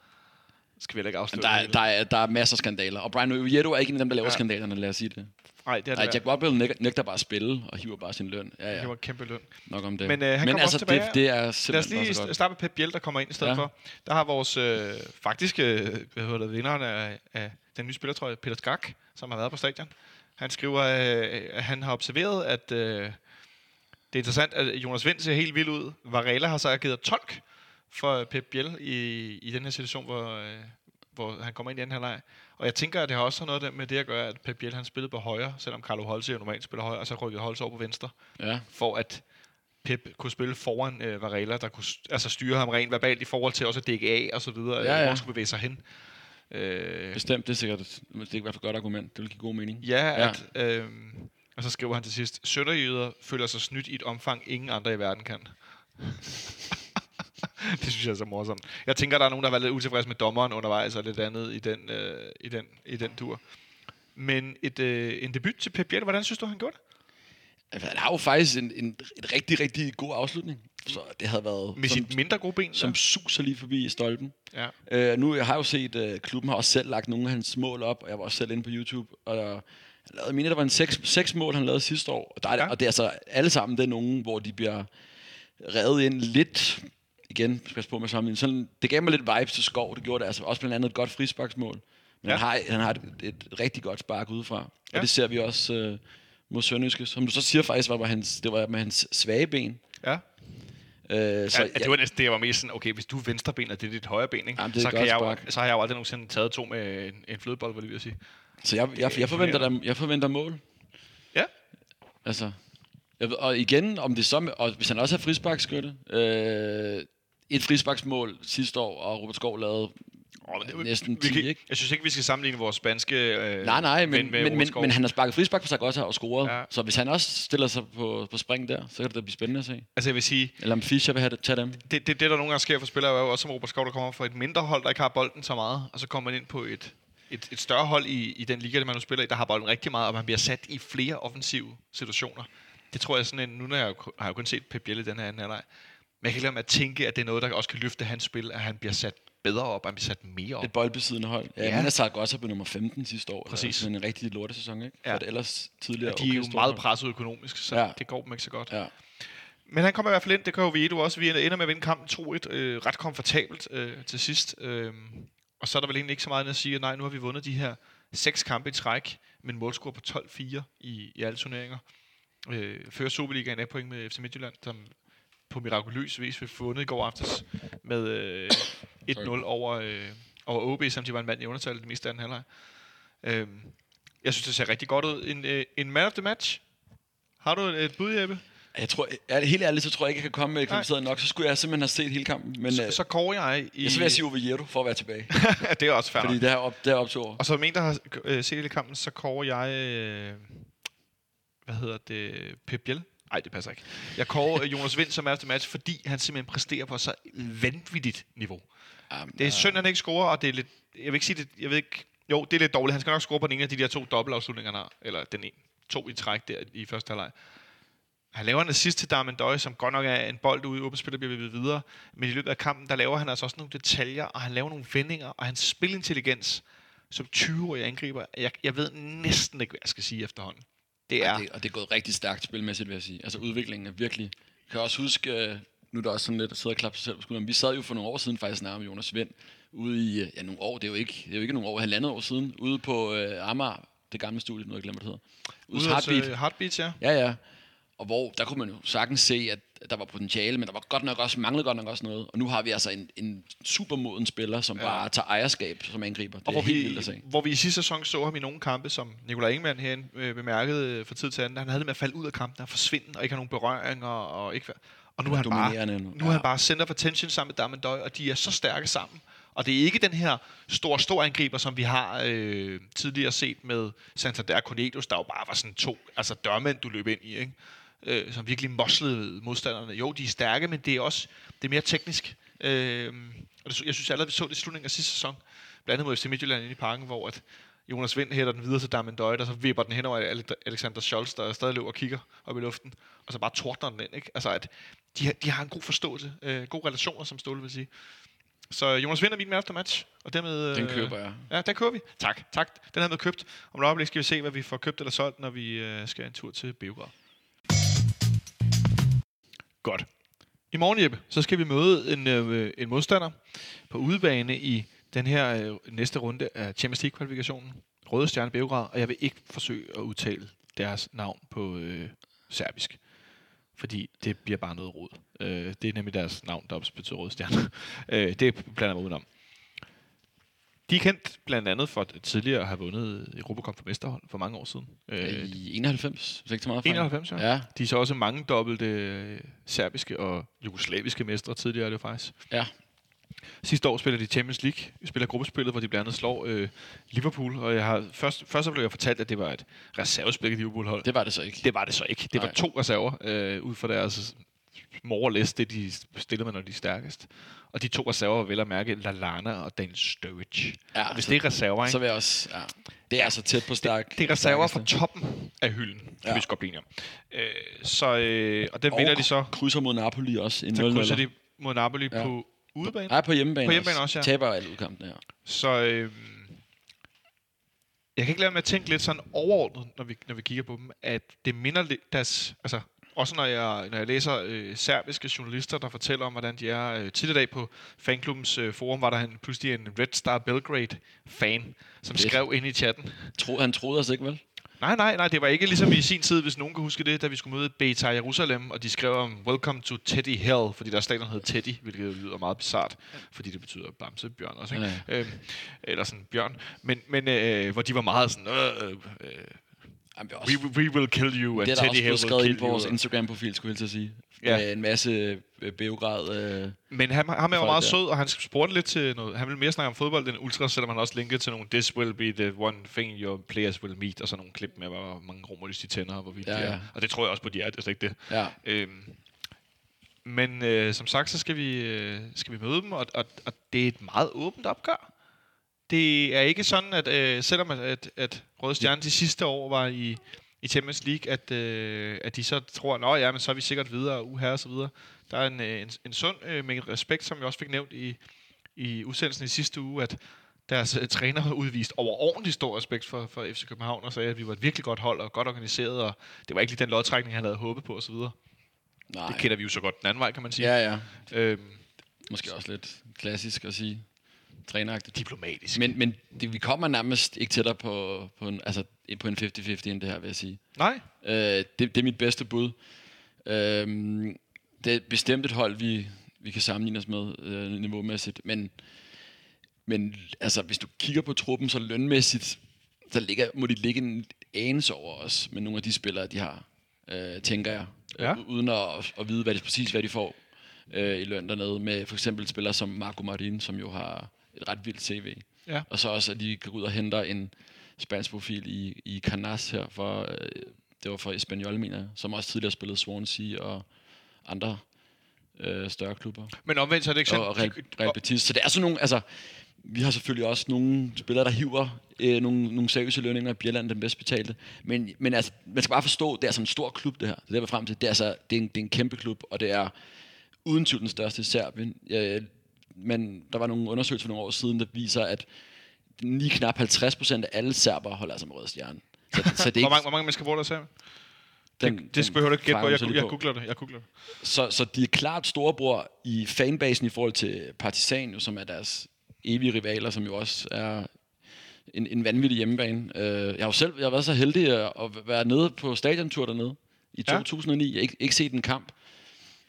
Skal vi heller ikke afsløre der, er- det der, er, der er masser af skandaler. Og Brian Oviedo er ikke en af dem, der laver Ja. skandalerne, lad os sige det. Nej, det er Nej, det Jack Rockwell nægter, nægter bare at spille, og hiver bare sin løn. Ja, Det ja, var en kæmpe løn. nok om det. Men, øh, han Men altså, tilbage det, det er Lad os simpelthen lige starte med Pep Biel, der kommer ind i stedet ja. Ja. for. Der har vores øh, faktiske øh, hvad hedder det, vinderen af, af den nye spillertrøje, Peter Skak, som har været på stadion. Han skriver, øh, at han har observeret, at, øh, Det er interessant, at Jonas Vind ser helt vild ud. Varela har så ageret tolk for Pep Biel i, i den her situation, hvor, øh, hvor han kommer ind i den her leg. Og jeg tænker, at det har også noget med det at gøre, at Pep Biel han spillede på højre, selvom Carlo Holse jo normalt spiller højre, og så rykkede Holse over på venstre, Ja. for at Pep kunne spille foran øh, Varela, der kunne altså styre ham rent verbalt i forhold til også at dække af og så videre, Ja, ja, ja. hvor han skulle bevæge sig hen. Øh, Bestemt, det er sikkert det er i hvert fald et godt argument. Det vil give god mening. Ja, Ja. at, øh, og så skriver han til sidst, Sønderjyder føler sig snydt i et omfang, ingen andre i verden kan. det synes jeg er så morsomt. Jeg tænker, der er nogen, der har været lidt utilfredse med dommeren undervejs, og lidt andet i den, øh, i den, i den tur. Men et, øh, en debut til Pep Biel, hvordan synes du, han gjorde det? Altså, Han har jo faktisk en, en, et rigtig, rigtig god afslutning. Så det havde været Med som, sit mindre gode ben? som der? suser lige forbi stolpen. Ja. Øh, nu jeg har jeg jo set, at klubben har også selv lagt nogle af hans mål op, og jeg var også selv inde på YouTube, og jeg lavede, jeg mener, der var en seks, seks mål, han lavede sidste år, og, der er, ja. og det er altså alle sammen, det er nogen, hvor de bliver revet ind lidt, igen, skal jeg på med sammen, sådan, det gav mig lidt vibes til skov, det gjorde det, altså også blandt andet et godt frisparksmål, men Ja. han, har, han har et, et, rigtig godt spark udefra, og Ja. det ser vi også øh, mod Sønderjyske, som du så siger faktisk, var, var hans, det var med hans svage ben, Ja. øh, Så, ja, det var næsten det, jeg var mest sådan, okay, hvis du er venstreben, og det er dit højre ben, ikke? Jamen, så, kan jeg jo, så har jeg jo aldrig nogensinde taget to med en, en flødebold, ved at sige. Så jeg, jeg, jeg, forventer, der, jeg forventer mål. Ja. Altså, jeg og igen, om det så, og hvis han også er frisparkskytte, øh, et frisparksmål sidste år, og Robert Skov lavede Oh, men det, næsten vi 10, kan, ikke? Jeg synes ikke, vi skal sammenligne vores spanske øh, Nej, nej, men, men, men, men han har sparket frispark på sig også og scoret. Ja. Så hvis han også stiller sig på, på spring der, så kan det da blive spændende at se. Altså jeg vil sige, Eller om Fischer vil have det, tage dem. det, det, det der nogle gange sker for spillere, er jo også som Robert Skov, der kommer fra et mindre hold, der ikke har bolden så meget, og så kommer man ind på et, et, et større hold i, i den liga, man nu spiller i, der har bolden rigtig meget, og man bliver sat i flere offensive situationer. Det tror jeg sådan en, nu når jeg har jo kun set Pep Biel i den her anden halvleg, men jeg kan ikke lade at tænke, at det er noget, der også kan løfte hans spil, at han bliver sat bedre op, han bliver sat mere op. Et boldbesiddende hold. Ja, Ja. ja. Men Sark også blev nummer 15 sidste år. Præcis. Sådan en rigtig lortesæson, ikke? Ja. Ja. For et ellers tidligere de er jo okay meget presset økonomisk, så Ja. det går dem ikke så godt. Ja. Men han kommer i hvert fald ind, det kan jo Vieto også. Vi ender med at vinde kampen 2-1, øh, ret komfortabelt øh, til sidst. Øh, og så er der vel egentlig ikke så meget at sige, at nej, nu har vi vundet de her seks kampe i træk, med en målscore på 12-4 i, i alle turneringer. Øh, fører Superligaen af point med FC Midtjylland, som på mirakuløs vis fik vundet i går aftes med øh, 1-0 over, øh, over OB, som de var en mand i undertal det meste af den halvleg. Øh, jeg synes, det ser rigtig godt ud. En, øh, en man of the match. Har du et, et bud, Jeppe? Jeg tror, er helt ærligt, så tror jeg ikke, jeg kan komme med kvalificeret nok. Så skulle jeg simpelthen have set hele kampen. Men så, øh, så kårer jeg i... jeg så vil jeg sige Oviedo for at være tilbage. det er også fair fordi det er op, det er op til år. Og så en, der har øh, set hele kampen, så kårer jeg... Øh, hvad hedder det? Pep Biel? Nej, det passer ikke. Jeg kårer øh, Jonas Vind som er match, fordi han simpelthen præsterer på så vanvittigt niveau. Jamen, Det er synd, at han ikke scorer, og det er lidt... Jeg vil ikke sige det... Jeg ved ikke... Jo, det er lidt dårligt. Han skal nok score på den ene af de der to dobbeltafslutninger, han har. Eller den ene. To i træk der i første halvleg. Han laver en assist til Darmen Døje, som godt nok er en bold ude i åbent spil, bliver videt videre. Men i løbet af kampen, der laver han altså også nogle detaljer, og han laver nogle vendinger, og hans spilintelligens som 20-årig angriber, jeg, jeg ved næsten ikke, hvad jeg skal sige efterhånden. Det er... Og, det, og det er gået rigtig stærkt spilmæssigt, vil jeg sige. Altså udviklingen er virkelig... Jeg kan også huske, øh, nu er der også sådan lidt at sidde og klappe sig selv på skulderen. Vi sad jo for nogle år siden faktisk nærmere Jonas Vind ude i, øh, ja nogle år, det er jo ikke, det er jo ikke nogle år, halvandet år siden, ude på øh, Amager, det gamle studie, nu har jeg glemt, hvad det hedder. Ude Ude hos, Heartbeat. øh, Heartbeat, ja. Ja, ja. Og hvor, der kunne man jo sagtens se, at der var potentiale, men der var godt nok også, manglede godt nok også noget. Og nu har vi altså en, en supermoden spiller, som ja. bare tager ejerskab som angriber. Det Og er hvor helt vi, vildt at se. hvor vi i sidste sæson så ham i nogle kampe, som Nikolaj Ingemann herinde øh, bemærkede øh, for tid til anden, han havde det med at falde ud af kampen og forsvinde, og ikke have nogen berøringer, og ikke og nu er han bare, nu. nu er Ja. han bare center for tension sammen med Darmen Døj, og de er så stærke sammen. Og det er ikke den her stor, stor angriber, som vi har øh, tidligere set med Santander Cornelius, der jo bare var sådan to altså dørmænd, du løb ind i, ikke? Øh, som virkelig moslede modstanderne. Jo, de er stærke, men det er også det er mere teknisk. Øh, og det, jeg synes allerede, vi så det i slutningen af sidste sæson, blandt andet mod FC Midtjylland inde i parken, hvor at Jonas Vind hætter den videre til Darmen Døje, der så vipper den hen over Ale- Alexander Scholz, der stadig løber og kigger op i luften, og så bare tordner den ind. Ikke? Altså, at de, har- de har en god forståelse, øh, gode relationer, som Ståle vil sige. Så Jonas Vind er min man after match, og dermed... Den øh, køber jeg. Ja, den køber vi. Tak, tak. Den har med købt. Om et øjeblik skal vi se, hvad vi får købt eller solgt, når vi øh, skal en tur til Beograd. Godt. I morgen, Jeppe, så skal vi møde en, øh, en modstander på udebane i den her øh, næste runde af Champions League-kvalifikationen. Røde Stjerne Beograd, og jeg vil ikke forsøge at udtale deres navn på øh, serbisk. fordi det bliver bare noget rod. Øh, det er nemlig deres navn, der også betyder Røde stjerne. øh, det blander mig udenom. De er kendt blandt andet for at tidligere at have vundet Europacup for mesterhold for mange år siden. Øh, I 91, så ikke så meget fejl. 91, ja. Ja, De er så også mange dobbelte øh, serbiske og jugoslaviske mestre tidligere, er det faktisk. ja. Sidste år spiller de Champions League, spiller gruppespillet, hvor de blandt andet slår øh, Liverpool, og jeg har først, først så blev jeg fortalt, at det var et reservespil, Liverpool-hold. Det var det så ikke. Det var det så ikke. Det var Nej. to reserver øh, ud fra deres more list, det de stiller med, når de er stærkest. Og de to reserver var vel at mærke Lalana og Daniel Sturridge. Ja, hvis det er reserver, ikke? Så vil jeg også... Ja. Det er så tæt på stærk. det er reserver fra toppen af hylden, kan Ja. vi godt blive. Øh, så, øh, og den Og vinder de så. krydser mod Napoli også. En Så 0 krydser de mod Napoli Ja. på udebane. Nej, på hjemmebane, På hjemmebane også, ja. Taber alle udkampene, ja. Så øh, jeg kan ikke lade med at tænke lidt sådan overordnet, når vi, når vi kigger på dem, at det minder lidt deres... Altså, også når jeg, når jeg læser øh, serbiske journalister, der fortæller om, hvordan de er. Øh, tidligere dag på fanklubbens øh, forum var der en, pludselig en Red Star Belgrade-fan, som Fedt. skrev ind i chatten. Tro, han troede os ikke, vel? Nej, nej, nej, det var ikke ligesom i sin tid, hvis nogen kan huske det, da vi skulle møde Beta Jerusalem, og de skrev om Welcome to Teddy Hell, fordi der stadion hed Teddy, hvilket lyder meget bizart, fordi det betyder bamsebjørn også, ikke? Ja. Øhm, eller sådan bjørn. Men, men øh, hvor de var meget sådan, øh, øh, Jamen, det er også, we, we will kill you, and det er der Teddy også blevet will skrevet kill ind på you. vores Instagram-profil, skulle jeg til at sige. Ja. Med en masse øh, Beograd... Øh, Men han, han er jo meget der. sød, og han spurgte lidt til noget. Han vil mere snakke om fodbold end ultra, selvom han også linkede til nogle This will be the one thing your players will meet, og så nogle klip med, hvor mange romerlys de tænder, og hvorvidt Ja, de er. ja. Og det tror jeg også på, de er, det er slet ikke det. ja. Øhm, men øh, som sagt, så skal vi, øh, skal vi møde dem, og, og, og det er et meget åbent opgør. Det er ikke sådan, at øh, selvom at, at, at Røde Stjerne de sidste år var i, i Champions League, at, øh, at de så tror, at ja, men så er vi sikkert videre, uher og så videre. Der er en, øh, en, en sund øh, mængde respekt, som vi også fik nævnt i, i udsendelsen i sidste uge, at deres øh, træner har udvist overordentlig stor respekt for, for FC København, og sagde, at vi var et virkelig godt hold og godt organiseret, og det var ikke lige den lodtrækning, han havde håbet på osv. Nej. Det kender vi jo så godt den anden vej, kan man sige. Ja, ja. Øhm, Måske også lidt klassisk at sige. Træneragtigt. diplomatisk. Men, men det, vi kommer nærmest ikke tættere på, på en, altså, på en 50-50 end det her, vil jeg sige. Nej, Øh, det, det er mit bedste bud. Øh, det er bestemt et hold, vi, vi kan sammenligne os med øh, niveaumæssigt, men, men altså, hvis du kigger på truppen, så lønmæssigt, så ligger, må de ligge en anelse over os med nogle af de spillere, de har, øh, tænker jeg. Ja. Øh, uden at, at vide hvad det, præcis, hvad de får øh, i løn dernede, med for eksempel spillere som Marco Marin, som jo har et ret vildt CV. Ja. Og så også, at de går ud og henter en spansk profil i, i Canas her, for, øh, det var for Espanyol, mener jeg, som også tidligere spillede Swansea og andre øh, større klubber. men omvendt så er det ikke sådan... Og, Real, Real Betis. Så det er sådan nogle, altså, vi har selvfølgelig også nogle spillere, der hiver øh, nogle, nogle seriøse lønninger. Bjelland den bedst betalte. Men, men altså, man skal bare forstå, det er sådan en stor klub, det her. Det er der, er frem til. Det er, altså, det er, en, det er en kæmpe klub, og det er uden tvivl den største i Serbien. Øh, men der var nogle undersøgelser for nogle år siden, der viser, at lige knap 50 procent af alle serber holder altså med rød stjerne. Så, så det er hvor, mange, hvor mange mennesker bor der selv? den, Det, det behøver du ikke gætte på. Jeg, jeg, på. googler det. Jeg googler det. Så, så de er klart storebror i fanbasen i forhold til Partizan, jo, som er deres evige rivaler, som jo også er en, en vanvittig hjemmebane. Uh, jeg har jo selv jeg har været så heldig at, at være nede på stadiontur dernede i Ja. 2009. Jeg har ikke, ikke set en kamp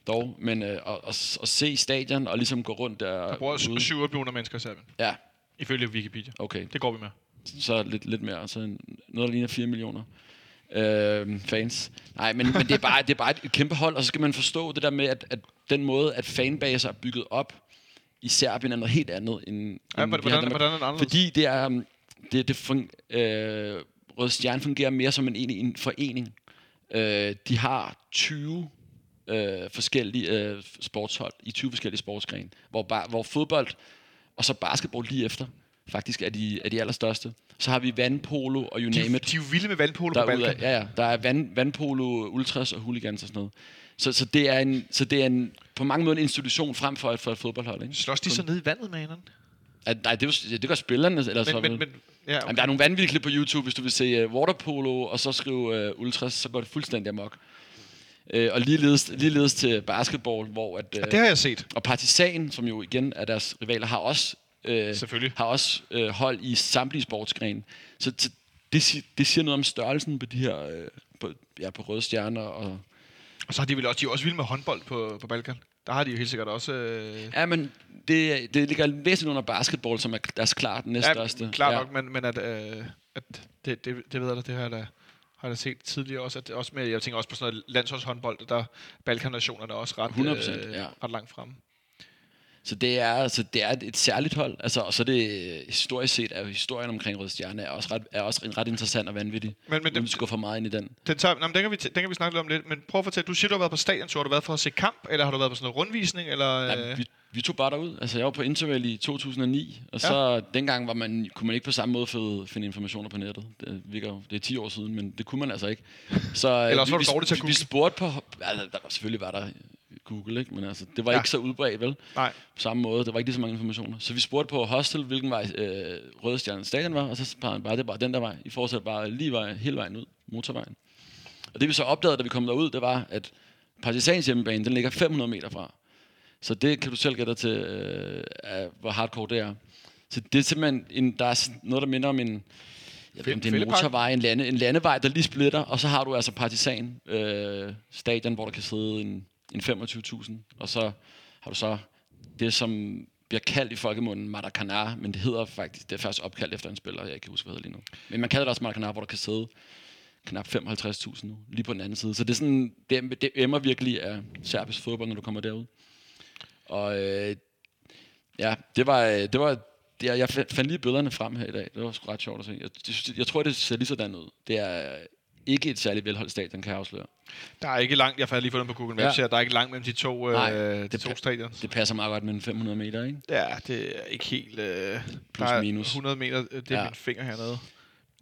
dog, men at, at, at se stadion og ligesom gå rundt der. Der bor ude. 7 millioner mennesker i Serbien. Ja, Ifølge Wikipedia. okay. Det går vi med. så lidt, lidt mere, så noget, der ligner 4 millioner øh, fans. Nej, men, men det, er bare, det er bare et kæmpe hold, og så skal man forstå det der med, at, at den måde, at fanbaser er bygget op i Serbien, er noget helt andet end... Ja, end hvordan, hvordan, hvordan er det anderledes? Fordi det er... Det, det fun, øh, Røde Stjerne fungerer mere som en, en, en forening. Øh, de har 20 øh, forskellige øh, sportshold i 20 forskellige sportsgrene, hvor, bare, hvor fodbold og så basketball lige efter faktisk er de, er de allerstørste. Så har vi vandpolo og you de, name it. de er jo vilde med vandpolo Der på ud af, Balkan. ja, ja, der er vand, vandpolo, ultras og hooligans og sådan noget. Så, så, det er en, så det er en, på mange måder en institution frem for et, for et fodboldhold. Ikke? Slås de så ned i vandet med hinanden? At, nej, det, er jo- det gør spillerne. Eller så, Men, men, men, ja, Jamen, der er nogle vanvittige klip på YouTube, hvis du vil se uh, waterpolo, og så skrive uh, ultras, så går det fuldstændig amok. Uh, og ligeledes, ligeledes til basketball, hvor at, uh, det har jeg set. og Partisan, som jo igen er deres rivaler, har også, uh, Selvfølgelig. har også uh, hold i samtlige sportsgrene. Så, så det, det siger noget om størrelsen på de her, uh, på, ja, på røde stjerner og Og så har de vel også, de er også vilde med håndbold på, på Balkan. Der har de jo helt sikkert også... Øh, Ja, men det, det ligger væsentligt under basketball, som er deres klart næststørste. Ja, klart ja. nok, men, men at, øh, at det, det, det ved jeg da, det jeg da, har jeg set tidligere også. At det også med, jeg tænker også på sådan noget landsholdshåndbold, der er Balkan-nationerne også ret, 100%, øh, ja. ret langt fremme. Så det er, altså, det er et, særligt hold. Altså, og så det historisk set, er historien omkring Røde Stjerne er også ret, er også en ret interessant og vanvittig. Men, men vi skal for meget ind i den. den, tager, nej, men den, kan vi, den kan vi snakke lidt om lidt. Men prøv at fortælle, du siger, du har været på stadion, så har du været for at se kamp, eller har du været på sådan noget rundvisning? Eller, Ja, øh, vi, vi tog bare derud. Altså, jeg var på Interrail i 2009, og så ja. dengang var man, kunne man ikke på samme måde finde, finde informationer på nettet. Det, virker, det er 10 år siden, men det kunne man altså ikke. Så, øh, Eller også var vi, du dårlig til at vi, vi spurgte på... Altså, der, var- selvfølgelig var der Google, ikke? men altså, det var Ja. ikke så udbredt, vel? nej. På samme måde. Der var ikke lige så mange informationer. Så vi spurgte på hostel, hvilken vej øh, Røde Stjerne Stadion var, og så pegede han bare, det er bare den der vej. I fortsætter bare lige vej, hele vejen ud, motorvejen. Og det vi så opdagede, da vi kom derud, det var, at Partisans hjemmebane, den ligger 500 meter fra. Så det kan du selv gætte dig til, øh, af, hvor hardcore det er. Så det er simpelthen, en, der er noget, der minder om en, jeg ved, om det er en motorvej, en, lande, en landevej, der lige splitter, og så har du altså Partisan øh, stadion, hvor der kan sidde en, en 25.000, og så har du så det, som bliver kaldt i folkemunden Maracanã, men det hedder faktisk, det er faktisk opkaldt efter en spiller, jeg ikke kan huske, hvad hedder lige nu. Men man kalder det også Maracanã, hvor der kan sidde knap 55.000 nu, lige på den anden side. Så det er sådan, det, det emmer virkelig af serbisk fodbold, når du kommer derud. Og øh, ja, det var, øh, det var det, jeg fandt fandt lige billederne frem her i dag. Det var sgu ret sjovt at se. Jeg, jeg, jeg tror, det ser lige sådan ud. Det er ikke et særligt velholdt stadion, kan jeg afsløre. Der er ikke langt, jeg har lige den på Google Maps Ja. her, der er ikke langt mellem de to, øh, Nej, de det to stadions. Det passer meget godt med en 500 meter, ikke? Ja, det er ikke helt... Øh, Plus minus. 100 meter, øh, det er. Ja. min finger hernede.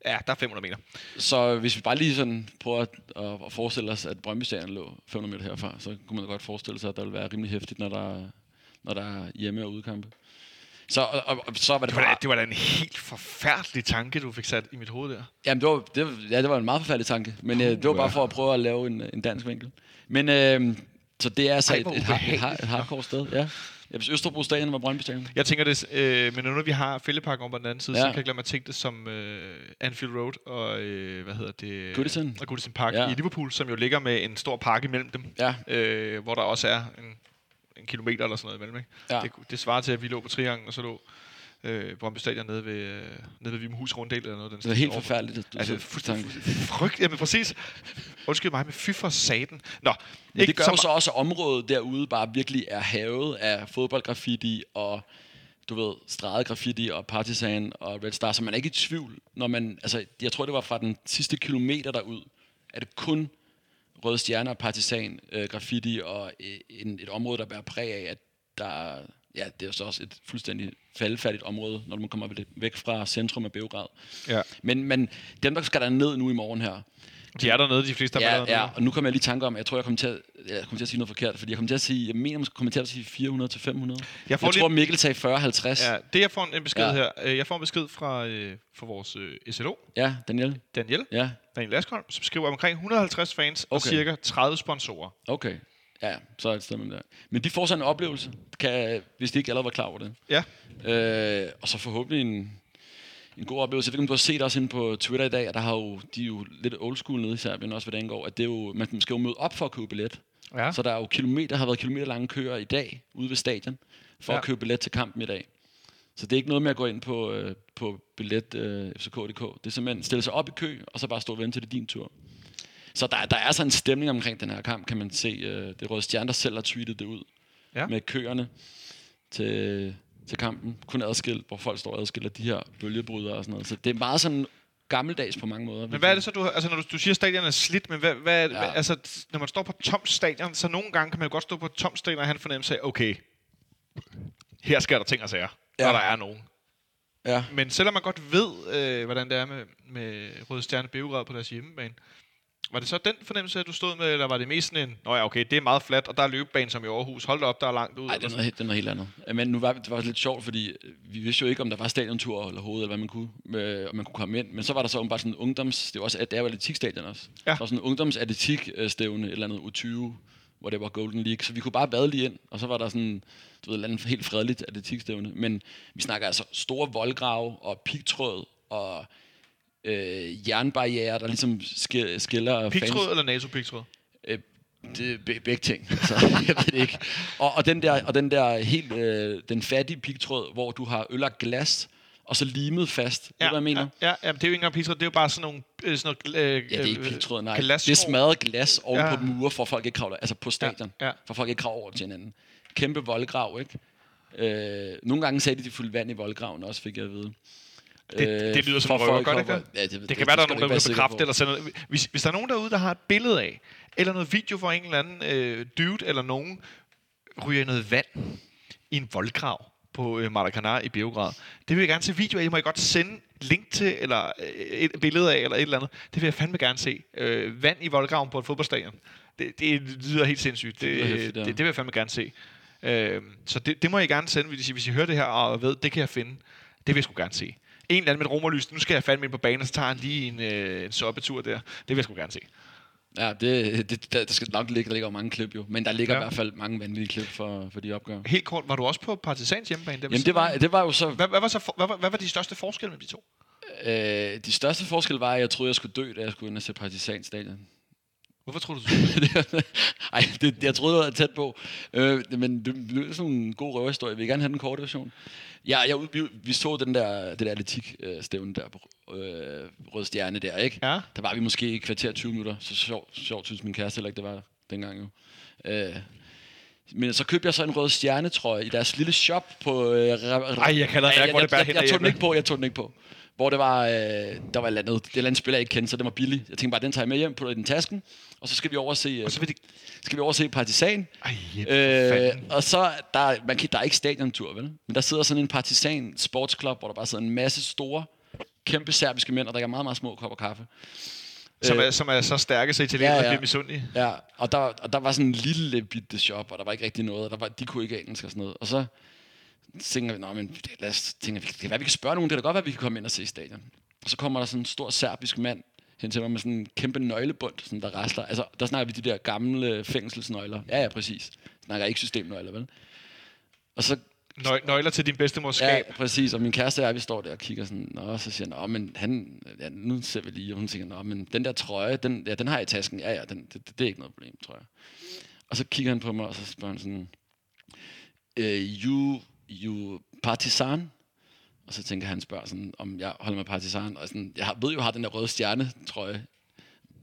Ja, der er 500 meter. Så hvis vi bare lige sådan prøver at, at, at forestille os, at Brøndby Stadion lå 500 meter herfra, så kunne man godt forestille sig, at der ville være rimelig hæftigt, når der, når der er hjemme- og udkampe. Så, og, og, og så var det Det var, da, bare... det var da en helt forfærdelig tanke, du fik sat i mit hoved der. Jamen, det var, det, ja, det var en meget forfærdelig tanke, men øh, det var bare for at prøve at lave en, en dansk vinkel. Men øh, så det er altså Ej, et, et, har- et, har- et hardcore sted, ja. ja. Hvis Østerbro Stadion var Brøndby Stadion. Jeg tænker det, øh, men nu når vi har Fælleparken over på den anden side, ja. Så kan jeg lade mig tænke det som øh, Anfield Road og, øh, hvad hedder det? Goodison. Og Goodison Park Ja. i Liverpool, som jo ligger med en stor park imellem dem, Ja, øh, hvor der også er en, en kilometer eller sådan noget imellem. Ikke? Ja. Det, det svarer til, at vi lå på Triangen, og så lå øh, Brøndby Stadion nede ved, øh, nede ved Vibenhus Runddel eller noget. Den det er helt overfor. forfærdeligt. At Altså, så- fuldstændig frygt. Jamen præcis. Undskyld mig, men fy for saten. Nå, Men det gør jo så også, at området derude bare virkelig er havet af fodboldgraffiti og du ved, streget graffiti og partisan og Red Star, så man er ikke i tvivl, når man, altså, jeg tror, det var fra den sidste kilometer derud, er det kun Røde Stjerner partisan øh, graffiti og øh, en, et område, der bærer præg af, at der, ja, det er så også et fuldstændig faldefærdigt område, når man kommer væk fra centrum af Beograd. Ja. Men, men dem, der skal der ned nu i morgen her, De er dernede, de fleste af er Ja, dernede. ja, og nu kommer jeg lige i tanke om, jeg tror, jeg kommer til at, jeg kommer til at sige noget forkert, fordi jeg kommer til at sige, jeg mener, jeg kommer til at sige 400 til 500. Jeg får jeg lige- tror, Mikkel sagde 40-50. Ja, det jeg får en, besked ja. Her. øh, Jeg får en besked fra, øh, fra vores øh, SLO, ja, Daniel. Daniel, Ja, Daniel Askholm, som skriver omkring 150 fans okay. og cirka 30 sponsorer. okay. Ja, så er det stedet der. Men de får sådan en oplevelse, kan, hvis de ikke allerede var klar over det. Ja, Øh, og så forhåbentlig en, en god oplevelse. Jeg ved ikke, om du har set også inde på Twitter i dag, at der har jo, de er jo lidt old school nede i Serbien, også hvad det angår, at det er jo, man skal jo møde op for at købe billet. ja. Så der er jo kilometer, har været kilometer lange køer i dag ude ved stadion for Ja. at købe billet til kampen i dag. Så det er ikke noget med at gå ind på, øh, på billet øh, fck.dk. Det er simpelthen stille sig op i kø, og så bare stå og vente til det din tur. Så der, der er sådan en stemning omkring den her kamp, kan man se. Øh, det er Røde Stjerne, der selv har tweetet det ud. Ja. Med køerne til, til kampen. Kun adskilt, hvor folk står adskilt af de her bølgebrydere og sådan noget. Så det er meget sådan gammeldags på mange måder. Men hvad er det så, du altså når du, du siger, stadion er slidt, men hvad, hvad, ja. Hvad, altså når man står på tomt stadion, så nogle gange kan man jo godt stå på tomt stadion og have en fornemmelse af, okay, her sker der ting og sager. Ja. når der er nogen. Ja. Men selvom man godt ved, øh, hvordan det er med, med Røde Stjerne Beograd på deres hjemmebane, var det så den fornemmelse, at du stod med, eller var det mest sådan en, nå ja, okay, det er meget fladt, og der er løbebane som i Aarhus, hold da op, der er langt ud. Nej, det er noget, helt- det er noget helt andet. Men nu var det var lidt sjovt, fordi øh, vi vidste jo ikke, om der var stadiontur eller hoved, eller hvad man kunne, øh, om man kunne komme ind. Men så var der så bare sådan en ungdoms... Det var også, det er jo atletikstadion også. Ja. Der var sådan en ungdomsatletikstævne, et eller andet U20, hvor det var Golden League. Så vi kunne bare vade lige ind, og så var der sådan, du ved, et helt fredeligt atletikstævne. Men vi snakker altså store voldgrave og pigtråd og øh, jernbarriere, der ligesom sk- skiller Pigtråd eller NATO-pigtråd? Øh, det, be, begge ting. Altså, jeg ved det ikke. Og, og, den der, og den der helt, øh, den fattige pigtråd, hvor du har øl og glas, og så limet fast. Ja, ved du, hvad jeg mener? Ja, ja, ja, det er jo ikke engang pigtråd, det er jo bare sådan nogle... Øh, sådan noget, øh, Ja, det er ikke øh, pigtråd, nej. glasskår. Det er smadret glas oven Ja. på mure, for folk ikke kravler, altså på stadion, Ja, ja. for folk ikke kravler over til hinanden. Kæmpe voldgrav, ikke? Øh, nogle gange sagde de, de fulgte vand i voldgraven også, fik jeg at vide. Det, det lyder som for en røver, godt ikke hopper- det? Ja, det, Det kan være, der er nogen, der vil bekræfte på. eller sende. Hvis, hvis der er nogen derude, der har et billede af, eller noget video fra en eller anden øh, dude, eller nogen ryger noget vand i en voldgrav på øh, Maracanã i Beograd. Det vil jeg gerne se video af. I må I godt sende link til, eller øh, et billede af, eller et eller andet. Det vil jeg fandme gerne se. Øh, vand i voldgraven på et fodboldstadion. Det, det lyder helt sindssygt. Det, det, hæftigt, det, ja. det vil jeg fandme gerne se. Øh, så det, det må I gerne sende, hvis I, hvis I hører det her og ved, det kan jeg finde. Det vil jeg sgu gerne se. En eller anden med et romerlys. Nu skal jeg fandme ind på banen, og så tager han lige en, øh, en soppetur der. Det vil jeg sgu gerne se. Ja, det, det, der, der skal nok ligge, der ligger mange klip jo. Men der ligger Ja. i hvert fald mange vanvittige klip for, for de opgør. Helt kort, var du også på Partisans hjemmebane? Jamen det var, det var jo så... Hvad, hvad, var så for, hvad, var- hvad var de største forskelle mellem de to? Øh, de største forskel var, at jeg troede, jeg skulle dø, da jeg skulle ind og se Partisan Stadion. Hvorfor tror du, du Ej, det, jeg troede, det var tæt på. Øh, men det, er sådan en god røverhistorie. Vi vil gerne have den korte version. Ja, jeg, vi, vi så den der, det der atletikstævne der på øh, Rød Stjerne der, ikke? Ja. Der var vi måske i kvarter 20 minutter. Så sjovt, sjovt synes min kæreste heller ikke, det var dengang jo. Øh, men så købte jeg så en rød stjernetrøje i deres lille shop på... Øh, Ej, jeg kan allerede mærke, hvor det bærer jeg, hen jeg, jeg, tog den ikke på, jeg tog den ikke på. Hvor det var, øh, der var et eller andet, det er et eller andet spiller, jeg ikke kendte, så det var billigt. Jeg tænkte bare, den tager jeg med hjem, putter i den tasken, og så skal vi over og se, øh, Og så vil de... skal vi over og se Partisan. Ej, Jeppe, Øh, øh, og så, der, man kan, der er ikke stadiontur, vel? Men der sidder sådan en partisan sportsklub, hvor der bare sidder en masse store, kæmpe serbiske mænd, og drikker meget, meget små kopper kaffe. som, øh, er, som er så stærke, så italienere ja. ja. bliver misundelige. Ja, og der, og der var sådan en lille bitte shop, og der var ikke rigtig noget, og der var, de kunne ikke engelsk og sådan noget. Og så tænker vi, Nå, men lad os tænke, det kan være, vi kan spørge nogen, det kan da godt være, vi kan komme ind og se stadion. Og så kommer der sådan en stor serbisk mand hen til mig med sådan en kæmpe nøglebund, sådan der rasler. Altså, der snakker vi de der gamle fængselsnøgler. Ja, ja, præcis. Snakker ikke systemnøgler, vel? Og så Nøg, nøgler til din bedstemors skab. Ja, præcis. Og min kæreste og jeg, vi står der og kigger sådan, Nå, så siger han, men han, ja, nu ser vi lige, og hun tænker, Nå, men den der trøje, den, ja, den har jeg i tasken. Ja, ja, den, det, det, det, er ikke noget problem, tror jeg. Og så kigger han på mig, og så spørger han sådan, øh, you, you partisan? Og så tænker han spørger sådan, om jeg holder med partisan. Og sådan, jeg ved jo, jeg har den der røde stjerne trøje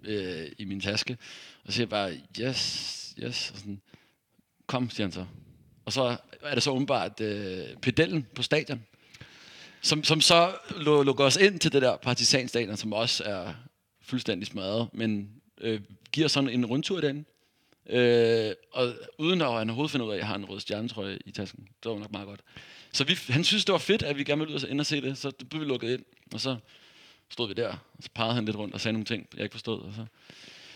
øh, i min taske. Og så siger jeg bare, yes, yes. Og sådan, kom, siger han så. Og så er det så åbenbart øh, pedellen på stadion, som, som så lukker os ind til det der partisanstadion, som også er fuldstændig smadret, men øh, giver sådan en rundtur den Øh, og uden at han overhovedet finde ud af, at jeg har en rød stjernetrøje i tasken. Det var nok meget godt. Så vi, han synes, det var fedt, at vi gerne ville ud og ind og se det, så blev vi lukket ind. Og så stod vi der, og så pegede han lidt rundt og sagde nogle ting, jeg ikke forstod. Og så.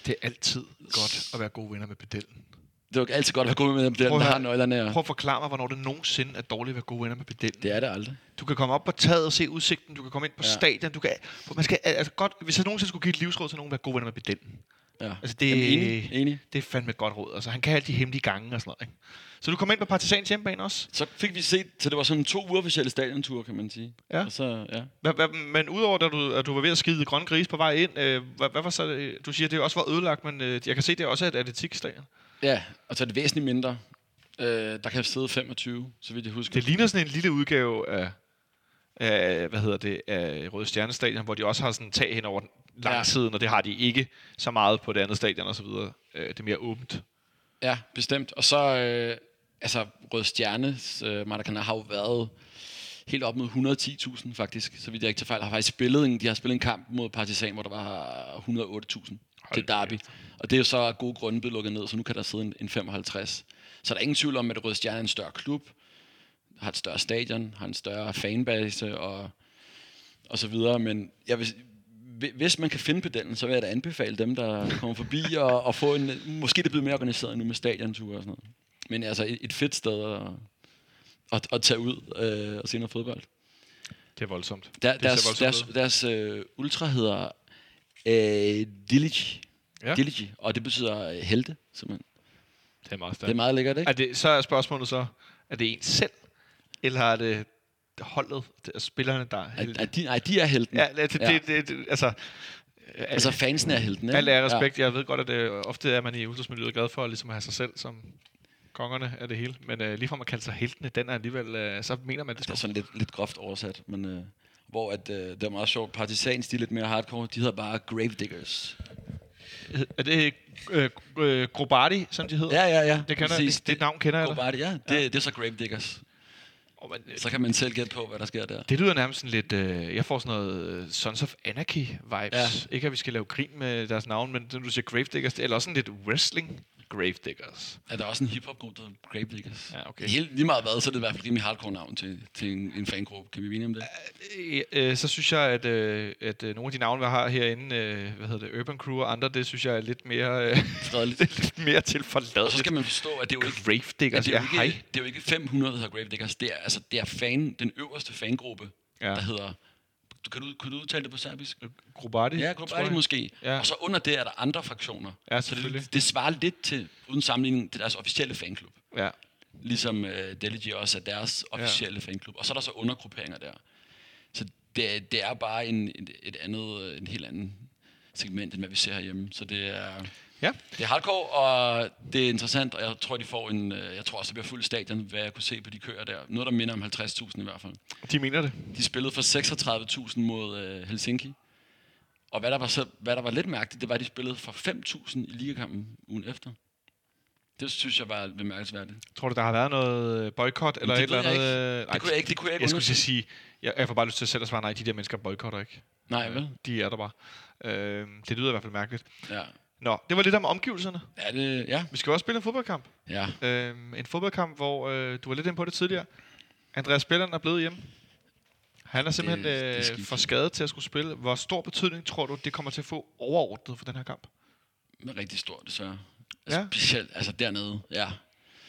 Det er altid godt at være gode venner med pedellen. Det var altid godt at være god med dem, der, har nøglerne. Og Prøv at forklare mig, hvornår det nogensinde er dårligt at være gode venner med pedellen. det er det aldrig. Du kan komme op på taget og se udsigten. Du kan komme ind på ja. stadion. Du kan, man skal, altså godt, hvis jeg nogensinde skulle give et livsråd til nogen, være gode venner med pedellen. Ja. Altså, det- Jamen, enig, enig. Det er fandme et godt råd. Altså, han kan alle de hemmelige gange og sådan noget. Ikke? Så du kommer ind på Partisans hjemmebane også? Så fik vi set, så det var sådan to uofficielle stadionture, kan man sige. Ja. Og så, ja. Hvad, hvad, men udover at du, at du var ved at skide grønne gris på vej ind, øh, hvad, hvad var så, øh, du siger, at det også var ødelagt, men øh, jeg kan se, at det også er et atletikstadion. Ja, og så er det væsentligt mindre. Øh, der kan sidde 25, så vidt jeg husker. Det ligner sådan en lille udgave af, af hvad hedder det, af Røde Stjerne Stadion, hvor de også har sådan en tag hen over langsiden, ja. og det har de ikke så meget på det andet stadion og så videre. Øh, det er mere åbent. Ja, bestemt. Og så, øh, altså, Rød Stjernes øh, Maracanã har jo været helt op mod 110.000 faktisk, så vidt jeg ikke tager fejl. Har faktisk spillet en, de har spillet en kamp mod Partizan, hvor der var 108.000 til derby. Og det er jo så af gode grunde blevet lukket ned, så nu kan der sidde en, en 55. Så der er ingen tvivl om, at Rød Stjerne er en større klub, har et større stadion, har en større fanbase og, og så videre. Men jeg vil, hvi- hvis man kan finde pedellen, så vil jeg da anbefale dem, der kommer forbi og, og få en... Måske det bliver mere organiseret nu med stadionture og sådan noget. Men altså et, et fedt sted at, at, at tage ud øh, og se noget fodbold. Det er voldsomt. Der, det deres voldsomt deres, ud. deres øh, ultra hedder øh, Dilligi. Ja. Dilligi, og det betyder øh, helte, simpelthen. Det er meget Det stærkt. er meget lækkert, ikke? Er det, så er spørgsmålet så, er det en selv, eller er det holdet, det er spillerne, der er heldige? at de, nej, de er helten. Ja, det, det, Ja. det, det, det, altså, Altså fansen er helten, ikke? Alt er respekt. Ja. Jeg ved godt, at det, ofte er man i ultrasmiljøet glad for ligesom at have sig selv som kongerne af det hele. Men øh, lige fra man kalder sig heltene, den er alligevel, øh, så mener man det. Det er sådan lidt, lidt groft oversat, men... Øh, hvor at, øh, det er meget sjovt. Partisan stil lidt mere hardcore. De hedder bare Gravediggers. Er det øh, øh, Grobardi, som de hedder? Ja, ja, ja. Det, kender, præcis. det, det navn kender jeg da. Grobardi, ja. Det, det er så Gravediggers. Men, Så kan man selv gætte på, hvad der sker der. det lyder nærmest sådan lidt... Øh, jeg får sådan noget øh, Sons of Anarchy-vibes. Ja. Ikke at vi skal lave grin med deres navn, men når du siger Gravediggers, det er også sådan lidt wrestling Gravediggers. Er der også en hiphop-gruppe, der hedder Gravediggers? Ja, okay. Helt, lige meget hvad, så er det i hvert fald rimelig hardcore navn til, til en, en fangruppe. Kan vi enige om det? Øh, øh, så synes jeg, at, øh, at øh, nogle af de navne, vi har herinde, øh, hvad hedder det, Urban Crew og andre, det synes jeg er lidt mere, øh, lidt mere til forladet. så skal man forstå, at det er jo ikke, Gravediggers, det er ja, jo hej. ikke, det er jo ikke 500, der hedder Gravediggers. Det er, altså, det er fan, den øverste fangruppe, Ja. ja. der hedder... Du, kan, du, kan du udtale det på serbisk? Grobardi, Ja, tror Globali jeg. måske. Ja. Ja. Og så under det er der andre fraktioner. Ja, så det, det svarer lidt til, uden sammenligning, til deres officielle fanklub. Ja. Ligesom uh, Deligy også er deres officielle ja. fanklub. Og så er der så undergrupperinger der. Så det, er- det er bare en, et, et andet, øh, en helt anden segment, end hvad vi ser herhjemme. Så det er, ja. det er hardcore, og det er interessant, og jeg tror, de får en, øh, jeg tror også, det bliver fuld stadion, hvad jeg kunne se på de kører der. Noget, der minder om 50.000 i hvert fald. De mener det. De spillede for 36.000 mod øh, Helsinki. Og hvad der, var så, hvad der var lidt mærkeligt, det var, at de spillede for 5.000 i ligakampen ugen efter. Det synes jeg var bemærkelsesværdigt. Tror du, der har været noget boykot eller et eller andet? ikke. øh, Det kunne jeg ikke, det kunne jeg ikke Jeg skulle til at sige, jeg, jeg får bare lyst til selv at svare nej, de der mennesker boykotter ikke. Nej, vel? De er der bare. Øh, det lyder i hvert fald mærkeligt. Ja. Nå, det var lidt om omgivelserne. Ja, det, ja. Vi skal også spille en fodboldkamp. ja. Øh, en fodboldkamp, hvor øh, du var lidt inde på det tidligere. Andreas Bjelland er blevet hjemme. Han er simpelthen Det- det er øh, for skadet til at skulle spille. Hvor stor betydning tror du, det kommer til at få overordnet for den her kamp? Men rigtig stort, desværre. Ja. Ja. Specielt, altså dernede, ja.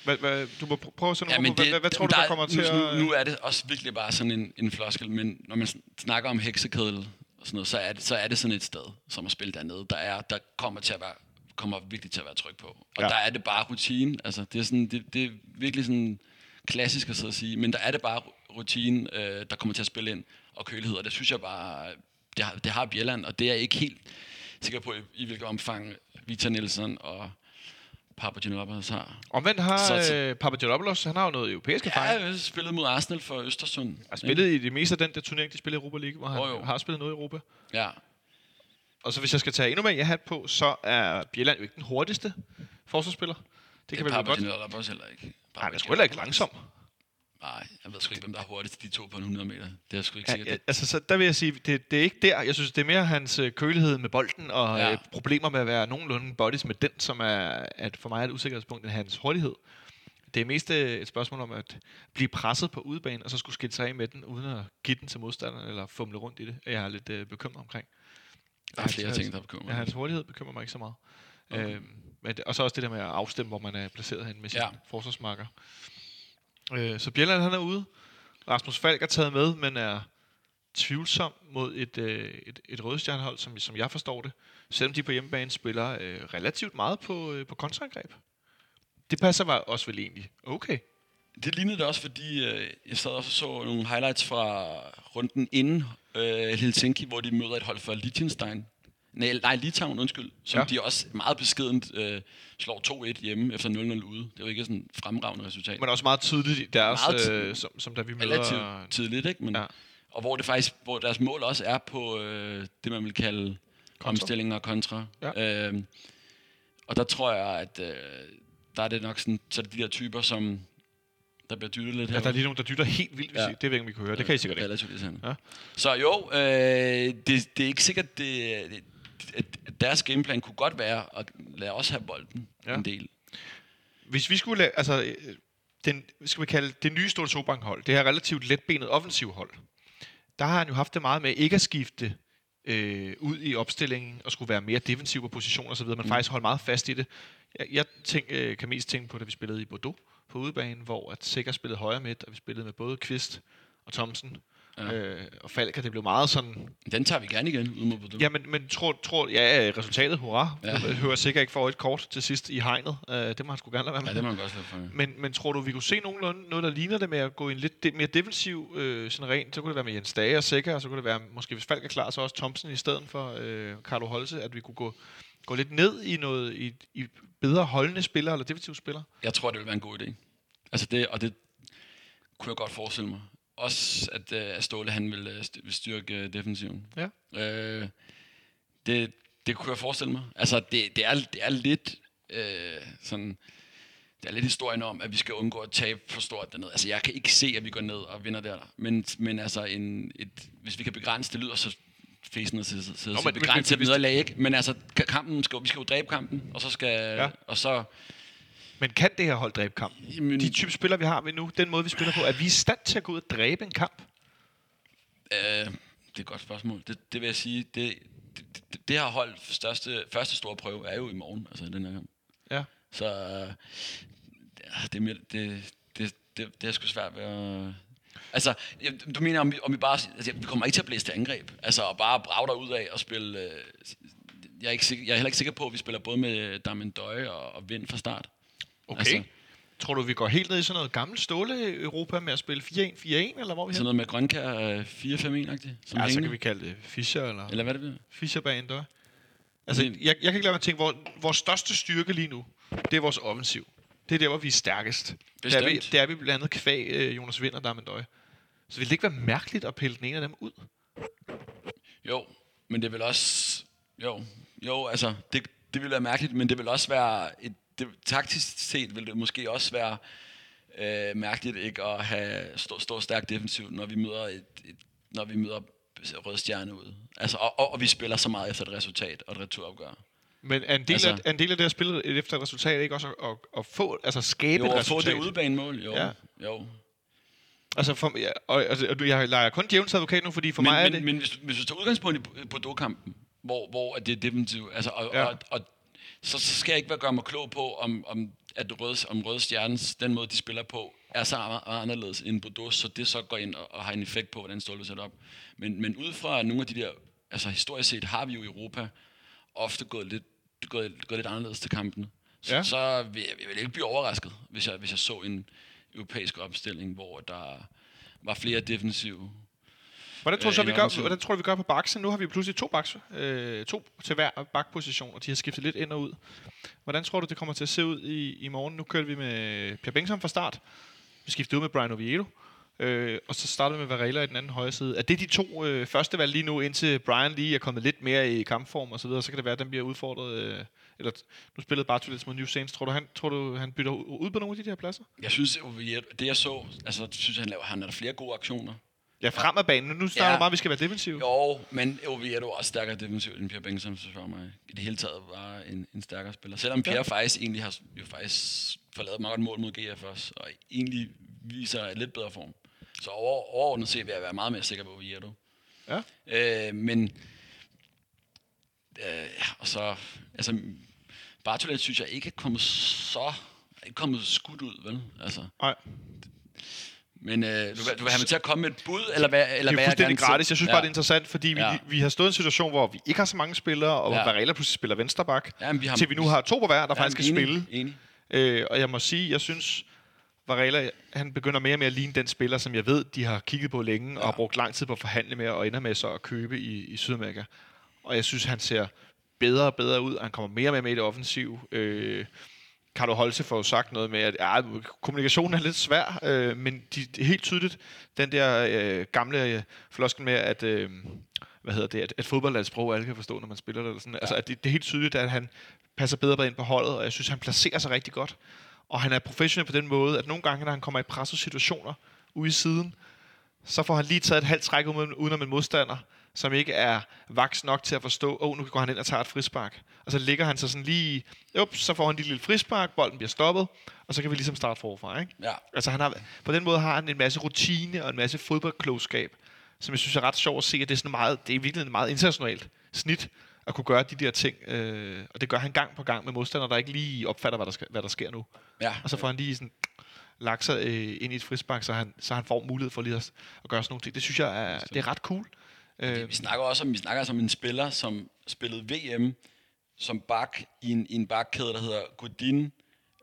Hvad, hvad, du må pr- prøve at sætte Ja, på, hvad, hvad, hvad tror du, der kommer til nu, at... Nu, er det også virkelig bare sådan en, en floskel, men når man sn- snakker om heksekedel og sådan noget, så er, det, så er det sådan et sted, som at spille dernede, der, er, der kommer, til at være, kommer virkelig til at være tryk på. Og ja. der er det bare rutine. Altså, det, er sådan, det, det er virkelig sådan klassisk at sidde og sige, men der er det bare rutine, øh, der kommer til at spille ind, og kølighed, og det synes jeg bare, det har, det har Bjelland, og det er jeg ikke helt sikker på, i, i hvilket omfang Victor Nielsen og Papagenopoulos har. Omvendt har Så- øh, Papagiannopoulos, han har jo noget europæisk erfaring. Ja, jeg har spillet mod Arsenal for Østersund. har spillet i det meste af den der turnering, de spiller i Europa League, hvor han Jo, jo. har spillet noget i Europa. Ja. Og så hvis jeg skal tage endnu mere jeg hat på, så er Bjelland jo ikke den hurtigste forsvarsspiller. Det kan vi vel godt. Papagenopoulos også heller ikke. Nej, han er sgu heller ikke langsom. Nej, jeg ved sgu ikke, hvem der er hurtigst de to på en 100 meter. Det er sgu ikke sikkert. ja, altså, så der vil jeg sige, det, det er ikke der. Jeg synes, det er mere hans øh, kølighed med bolden og ja. Øh, problemer med at være nogenlunde bodies med den, som er at for mig er et usikkerhedspunkt, end hans hurtighed. Det er mest øh, et spørgsmål om at blive presset på udebane, og så skulle skille sig af med den, uden at give den til modstanderen, eller fumle rundt i det. Jeg er lidt øh, bekymret omkring. Der er flere Hans- ting, der bekymrer Ja, mig. hans hurtighed bekymrer mig ikke så meget. Okay. Øhm, men og så også det der med at afstemme, hvor man er placeret hen med sin. Ja. forsvarsmarker. Øh, så Bjelland han er ude. Rasmus Falk er taget med, men er tvivlsom mod et, øh, et, et rødstjernehold, som, som jeg forstår det. Selvom de på hjemmebane spiller øh, relativt meget på, øh, på kontraangreb. Det passer mig også vel egentlig. Okay. Det lignede det også, fordi øh, jeg sad også og så nogle highlights fra runden inden øh, Helsinki, hvor de møder et hold fra Liechtenstein. Nej, nej Litauen, undskyld. Som Ja. de også meget beskedent øh, slår 2-1 hjemme efter 0-0 ude. Det er jo ikke sådan et fremragende resultat. Men også meget tydeligt i deres, Meget øh, som, som da vi møder... relativt tidligt, ikke? Men, Ja. Og hvor det faktisk, hvor deres mål også er på øh, det, man vil kalde Kontra. omstillinger og kontra. Ja. Øhm, og der tror jeg, at øh, der er det nok sådan, så de der typer, som der bliver dyttet lidt Ja, der er lige nogen, der dytter helt vildt, hvis Ja. det ved ikke, om vi kan høre. Det kan I sikkert ikke. Relativt irriterende. Ja. Så jo, øh, det, det er ikke sikkert, det, det, deres gameplan kunne godt være at lade os have bolden Ja. en del. Hvis vi skulle lave, altså, den, skal vi kalde det nye Ståle Sobank hold, det her relativt letbenet offensiv hold, der har han jo haft det meget med ikke at skifte øh, ud i opstillingen og skulle være mere defensiv på position og så videre, men mm. faktisk holde meget fast i det. Jeg, jeg tænk, øh, kan mest tænke på, da vi spillede i Bordeaux på udebane, hvor at Sikker spillede højre midt, og vi spillede med både Kvist og Thomsen Ja. Øh, og Falk, det blev meget sådan... Den tager vi gerne igen, ud mod. Ja, men, men tror, tror, ja, resultatet, hurra. Ja. Jeg hører sikkert ikke for et kort til sidst i hegnet. Uh, det må han sgu gerne lade være med. Ja, det må han godt for. Men, men tror du, vi kunne se nogenlunde noget, der ligner det med at gå i en lidt mere defensiv øh, sådan rent? Så kunne det være med Jens Dage og Sikker, og så kunne det være, måske hvis Falk er klar, så også Thompson i stedet for øh, Carlo Holse, at vi kunne gå, gå lidt ned i noget i, i bedre holdende spillere eller defensive spillere? Jeg tror, det vil være en god idé. Altså det, og det kunne jeg godt forestille mig. Også at, uh, at Ståle han vil, uh, vil styrke uh, defensiven. Ja. Uh, det, det kunne jeg forestille mig. Altså det, det, er, det er lidt uh, sådan... Det er lidt historien om, at vi skal undgå at tabe for stort dernede. Altså, jeg kan ikke se, at vi går ned og vinder der. Men, men altså, en, et, hvis vi kan begrænse, det lyder så fæsen at sidde, sidde, Nå, men, begrænse et nederlag, ikke? Men altså, kampen skal, vi skal jo dræbe kampen, og så skal... Ja. Og så, men kan det her hold dræbe kamp? Jamen, de type spillere, vi har ved nu, den måde, vi spiller på, er vi i stand til at gå ud og dræbe en kamp? Øh, det er et godt spørgsmål. Det, det vil jeg sige, det, det, det, det har holdt største, første store prøve er jo i morgen, altså den her kamp. Ja. Så det, det, det, det, det, det er sgu svært ved at... Altså, du mener, om vi, om vi bare... Altså, vi kommer ikke til at blæse til angreb. Altså, og bare brage ud af og spille... Øh, jeg, er ikke sikker, jeg er heller ikke sikker på, at vi spiller både med Damien Døje og, og Vind fra start. Okay. Altså, Tror du, vi går helt ned i sådan noget gammelt ståle-Europa med at spille 4-1-4-1, eller hvor vi Sådan noget med Grønkær 4-5-1-agtigt? Ja, så kan vi kalde det Fischer, eller... Eller hvad det bliver? Fischer bag en dør. Altså, jeg, jeg kan ikke lade mig tænke, hvor, vores største styrke lige nu, det er vores offensiv. Det er der, hvor vi er stærkest. Det er vi, det er vi blandt andet kvæg øh, Jonas Vind og Damendøj. Så vil det ikke være mærkeligt at pille den ene af dem ud? Jo, men det vil også... Jo, jo altså, det, det vil være mærkeligt, men det vil også være et det, taktisk set vil det måske også være øh, mærkeligt ikke at have stå, stå stærkt defensivt, når vi møder et, et når vi møder rød stjerne ud. Altså, og, og, og, vi spiller så meget efter et resultat og et returopgør. Men er en del, altså, af, er en del af det at spille efter et resultat ikke også at, at, at få, altså skabe jo, et resultat? Jo, få det udebanemål, jo. Ja. jo. Altså, for, ja, og, altså, jeg leger kun djævnens advokat nu, fordi for men, mig er men, det... Men hvis, hvis du tager udgangspunkt i på kampen hvor, hvor det er defensivt, altså, og, ja. og, og, så, så skal jeg ikke være gøre mig klog på, om, om, at røde, om Røde Stjernes, den måde, de spiller på, er så anderledes end Bordeaux, så det så går ind og, og har en effekt på, hvordan Ståle sætter op. Men, men ud fra nogle af de der, altså historisk set har vi jo i Europa ofte gået lidt, gået, gået lidt anderledes til kampene. Så, ja. så vil jeg, jeg vil ikke blive overrasket, hvis jeg, hvis jeg så en europæisk opstilling, hvor der var flere defensive Hvordan tror, du så, vi gør, hvordan tror du, vi gør på baksen? Nu har vi pludselig to baks, øh, to til hver bakposition, og de har skiftet lidt ind og ud. Hvordan tror du, det kommer til at se ud i, i morgen? Nu kørte vi med Pierre Bengtsson fra start. Vi skiftede ud med Brian Oviedo. Øh, og så startede vi med Varela i den anden højre side. Er det de to øh, første valg lige nu, indtil Brian lige er kommet lidt mere i kampform og så videre, så kan det være, at den bliver udfordret... Øh, eller nu spillede Bartolets mod New Saints. Tror du, han, tror du, han bytter ud på nogle af de der pladser? Jeg synes, det jeg så, altså, synes han laver, han har flere gode aktioner. Ja, frem af banen. Nu snakker ja. bare, at vi skal være defensive. Jo, men Oviedo er også stærkere defensivt end Pierre Bengtsson, så for mig. I det hele taget var en, en stærkere spiller. Selvom Pierre ja. faktisk egentlig har jo faktisk forladet meget godt mål mod GF også, og egentlig viser et lidt bedre form. Så over, overordnet set vil jeg være meget mere sikker på Oviedo. Ja. Øh, men, øh, ja, og så, altså, Bartolet synes jeg ikke er kommet så, ikke kommet skudt ud, vel? Altså, Nej. Men øh, du, du vil have mig til at komme med et bud, eller hvad? Eller det er fuldstændig gratis. Jeg synes ja. bare, det er interessant, fordi vi, ja. vi har stået i en situation, hvor vi ikke har så mange spillere, og ja. Varela pludselig spiller vensterbak, ja, vi har... til vi nu har to på hver, der ja, faktisk skal enig, spille. Enig. Øh, og jeg må sige, jeg synes, Varela, han begynder mere og mere at ligne den spiller, som jeg ved, de har kigget på længe, ja. og har brugt lang tid på at forhandle med, og ender med så at købe i, i Sydamerika. Og jeg synes, han ser bedre og bedre ud, og han kommer mere og mere med i det offensiv. Øh, Carlo Holse får jo sagt noget med, at ja, kommunikationen er lidt svær, øh, men de, det helt tydeligt, den der øh, gamle øh, flosken med, at, øh, hvad hedder det, at, at fodbold er et sprog, alle kan forstå, når man spiller det. Eller sådan. Ja. Altså, at det, det er helt tydeligt, at han passer bedre ind på holdet, og jeg synes, han placerer sig rigtig godt. Og han er professionel på den måde, at nogle gange, når han kommer i pressesituationer ude i siden, så får han lige taget et halvt træk uden en modstander, som ikke er vaks nok til at forstå, åh, oh, nu går han ind og tager et frispark. Og så ligger han så sådan lige, ups, så får han lige lille frispark, bolden bliver stoppet, og så kan vi ligesom starte forfra, ikke? Ja. Altså han har, på den måde har han en masse rutine og en masse fodboldklogskab, som jeg synes er ret sjovt at se, at det er sådan meget, det er virkelig et meget internationalt snit, at kunne gøre de der ting. Øh, og det gør han gang på gang med modstandere, der ikke lige opfatter, hvad der, skal, hvad der sker nu. Ja. Og så får han lige sådan lagt sig øh, ind i et frispark, så han, så han får mulighed for lige at, at gøre sådan nogle ting. Det synes jeg er, det er ret cool. Øh. Vi snakker også om, vi snakker altså om en spiller, som spillede VM som bak i en, i en bakkæde, der hedder Godin,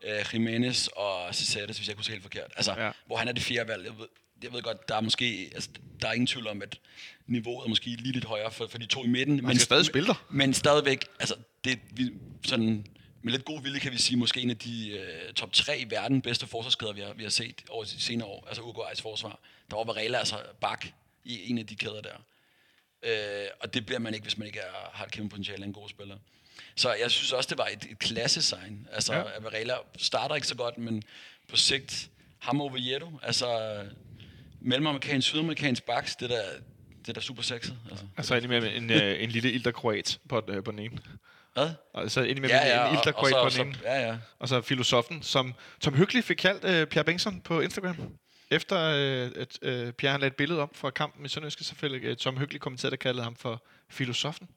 øh, Jimenez og Cesares, hvis jeg kunne se helt forkert. Altså, ja. hvor han er det fjerde valg. Jeg ved, jeg ved godt, der er måske, altså, der er ingen tvivl om, at niveauet er måske lige lidt højere for, for de to i midten. Man men stadig spille der. Men stadigvæk, altså, det, vi, sådan, med lidt god vilje kan vi sige, måske en af de uh, top tre i verden bedste forsvarskæder, vi har, vi har set over de senere år. Altså Uruguay's forsvar. Der var Varela altså bak i en af de kæder der. Uh, og det bliver man ikke, hvis man ikke er, har et kæmpe potentiale af en god spiller. Så jeg synes også, det var et, et klassesign. Altså, ja. Varela starter ikke så godt, men på sigt, ham over Vieto, altså mellemamerikansk, sydamerikansk baks, det der, det der super sexet. Altså, altså ind med en, en, en lille ilter kroat på, øh, på den ene. Hvad? Og så ind med ja, ja, en ilter kroat på den ene. Ja, ja. Og så filosofen, som Tom Hyggelig fik kaldt uh, Pierre Bengtsson på Instagram. Efter uh, at uh, Pierre lagde et billede op fra kampen i Sønderjyske, så fik uh, Tom Hyggelig kommenteret og kaldte ham for filosofen.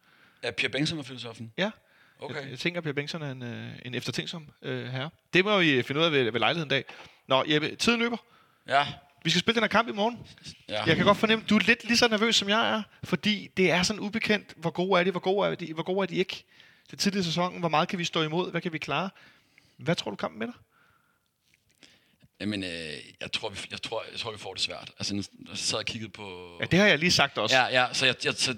Ja, Pierre Bengtsson var filosofen? Ja. Okay. Jeg, jeg tænker, at Pierre Bengtsson er en, uh, en eftertænksom uh, herre. Det må vi finde ud af ved, ved lejligheden dag. Nå, Jeppe, tiden løber. Ja. Vi skal spille den her kamp i morgen. Ja. Jeg kan godt fornemme, at du er lidt lige så nervøs, som jeg er. Fordi det er sådan ubekendt, hvor gode er de, hvor gode er de, hvor gode er de ikke. Det tidligere sæsonen, hvor meget kan vi stå imod, hvad kan vi klare? Hvad tror du kampen med dig? Jamen, øh, jeg, tror, vi, jeg, tror, jeg tror, vi får det svært. Altså, jeg sad og kiggede på... Ja, det har jeg lige sagt også. Ja, ja så jeg, jeg, så,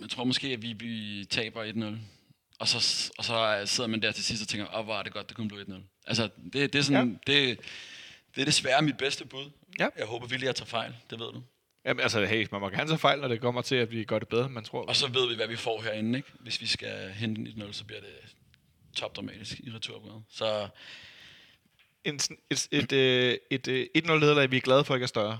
jeg tror måske, at vi, vi taber 1-0. Og så, og så sidder man der til sidst og tænker, åh, oh, hvor er det godt, det kunne blive 1-0. Altså, det, det er sådan, ja. det, det er desværre mit bedste bud. Ja. Jeg håber virkelig, at jeg tager fejl. Det ved du. Jamen, altså, hey, man må gerne tage fejl, når det kommer til, at vi gør det bedre, man tror. Og så ved vi, hvad vi får herinde, ikke? Hvis vi skal hente 1-0, så bliver det topdramatisk i returprogrammet. Så... En, et, et, et, et, et 1-0 lederlag, vi er glade for, ikke er større.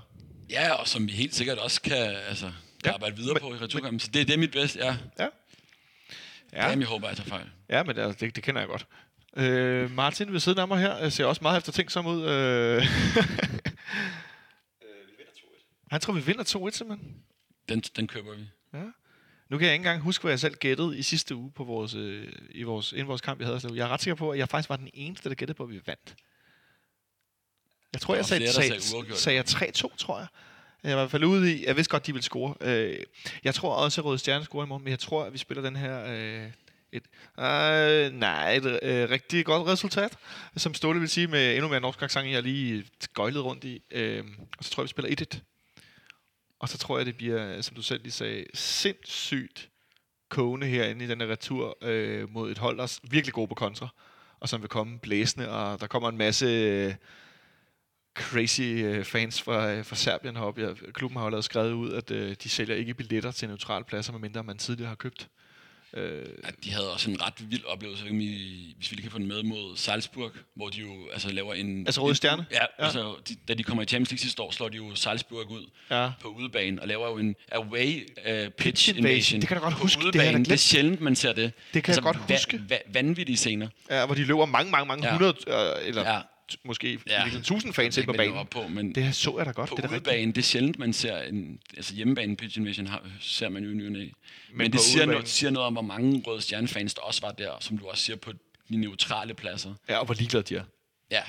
Ja, og som vi helt sikkert også kan altså, ja. arbejde videre men, på i returprogrammet. Så det, det er mit bedste, ja. Ja. Ja. Jamen, jeg håber, jeg tager fejl. Ja, men altså, det, det kender jeg godt. Øh, Martin ved siden af mig her ser også meget efter ting som ud. Øh. Han tror, vi vinder 2-1 simpelthen. Den, den køber vi. Ja. Nu kan jeg ikke engang huske, hvad jeg selv gættede i sidste uge på vores, øh, i vores, inden vores kamp, vi havde. Jeg er ret sikker på, at jeg faktisk var den eneste, der gættede på, at vi vandt. Jeg tror, jeg sagde, flere, sagde, sagde jeg 3-2, tror jeg. Jeg var i hvert fald ude i, jeg vidste godt, de ville score. Øh, jeg tror også, at Røde Stjerne scorer i morgen, men jeg tror, at vi spiller den her... Øh, et, øh, nej, et øh, rigtig godt resultat, som Ståle vil sige, med endnu mere norsk accent, jeg lige gøjlet rundt i. Øh, og så tror jeg, vi spiller 1-1. Og så tror jeg, det bliver, som du selv lige sagde, sindssygt kogende herinde i den her retur øh, mod et hold, der er virkelig gode på kontra, og som vil komme blæsende, og der kommer en masse øh, crazy øh, fans fra, øh, fra Serbien heroppe. Ja, klubben har jo lavet skrevet ud, at øh, de sælger ikke billetter til neutrale pladser, medmindre man tidligere har købt. Øh, ja, de havde også en ret vild oplevelse, hvis vi lige kan få den med mod Salzburg, hvor de jo altså, laver en... Altså Røde Stjerne? Ja, ja. Altså, de, da de kommer i Champions League sidste år, slår de jo Salzburg ud ja. på udebane, og laver jo en away uh, pitch, invasion. Det kan jeg godt huske. Udebane. Det, det er sjældent, man ser det. Det kan altså, jeg godt huske. Va- va- vanvittige scener. Ja, hvor de løber mange, mange, mange ja. hundrede, øh, eller ja måske ja. tusind fans ind på banen. Op på, men det så jeg da godt. På det er udebane, det er sjældent, man ser en... Altså hjemmebane pitch invasion har, ser man jo ny Men, men det siger noget, siger noget om, hvor mange røde stjernefans der også var der, som du også siger, på de neutrale pladser. Ja, og hvor ligeglade de er. Ja,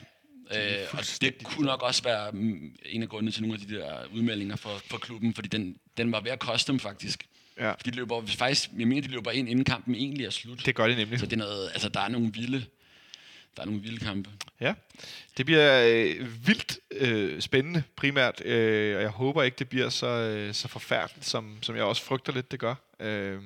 Øh, og det kunne nok også være mm, en af grundene til nogle af de der udmeldinger for, for klubben, fordi den, den var ved at koste dem faktisk. Ja. De løber faktisk, jeg mener, de løber ind, inden kampen egentlig er slut. Det gør de nemlig. Så det er noget, altså, der er nogle vilde der er nogle vilde kampe. Ja, det bliver øh, vildt øh, spændende primært, øh, og jeg håber ikke, det bliver så, øh, så forfærdeligt, som, som jeg også frygter lidt, det gør. Øh.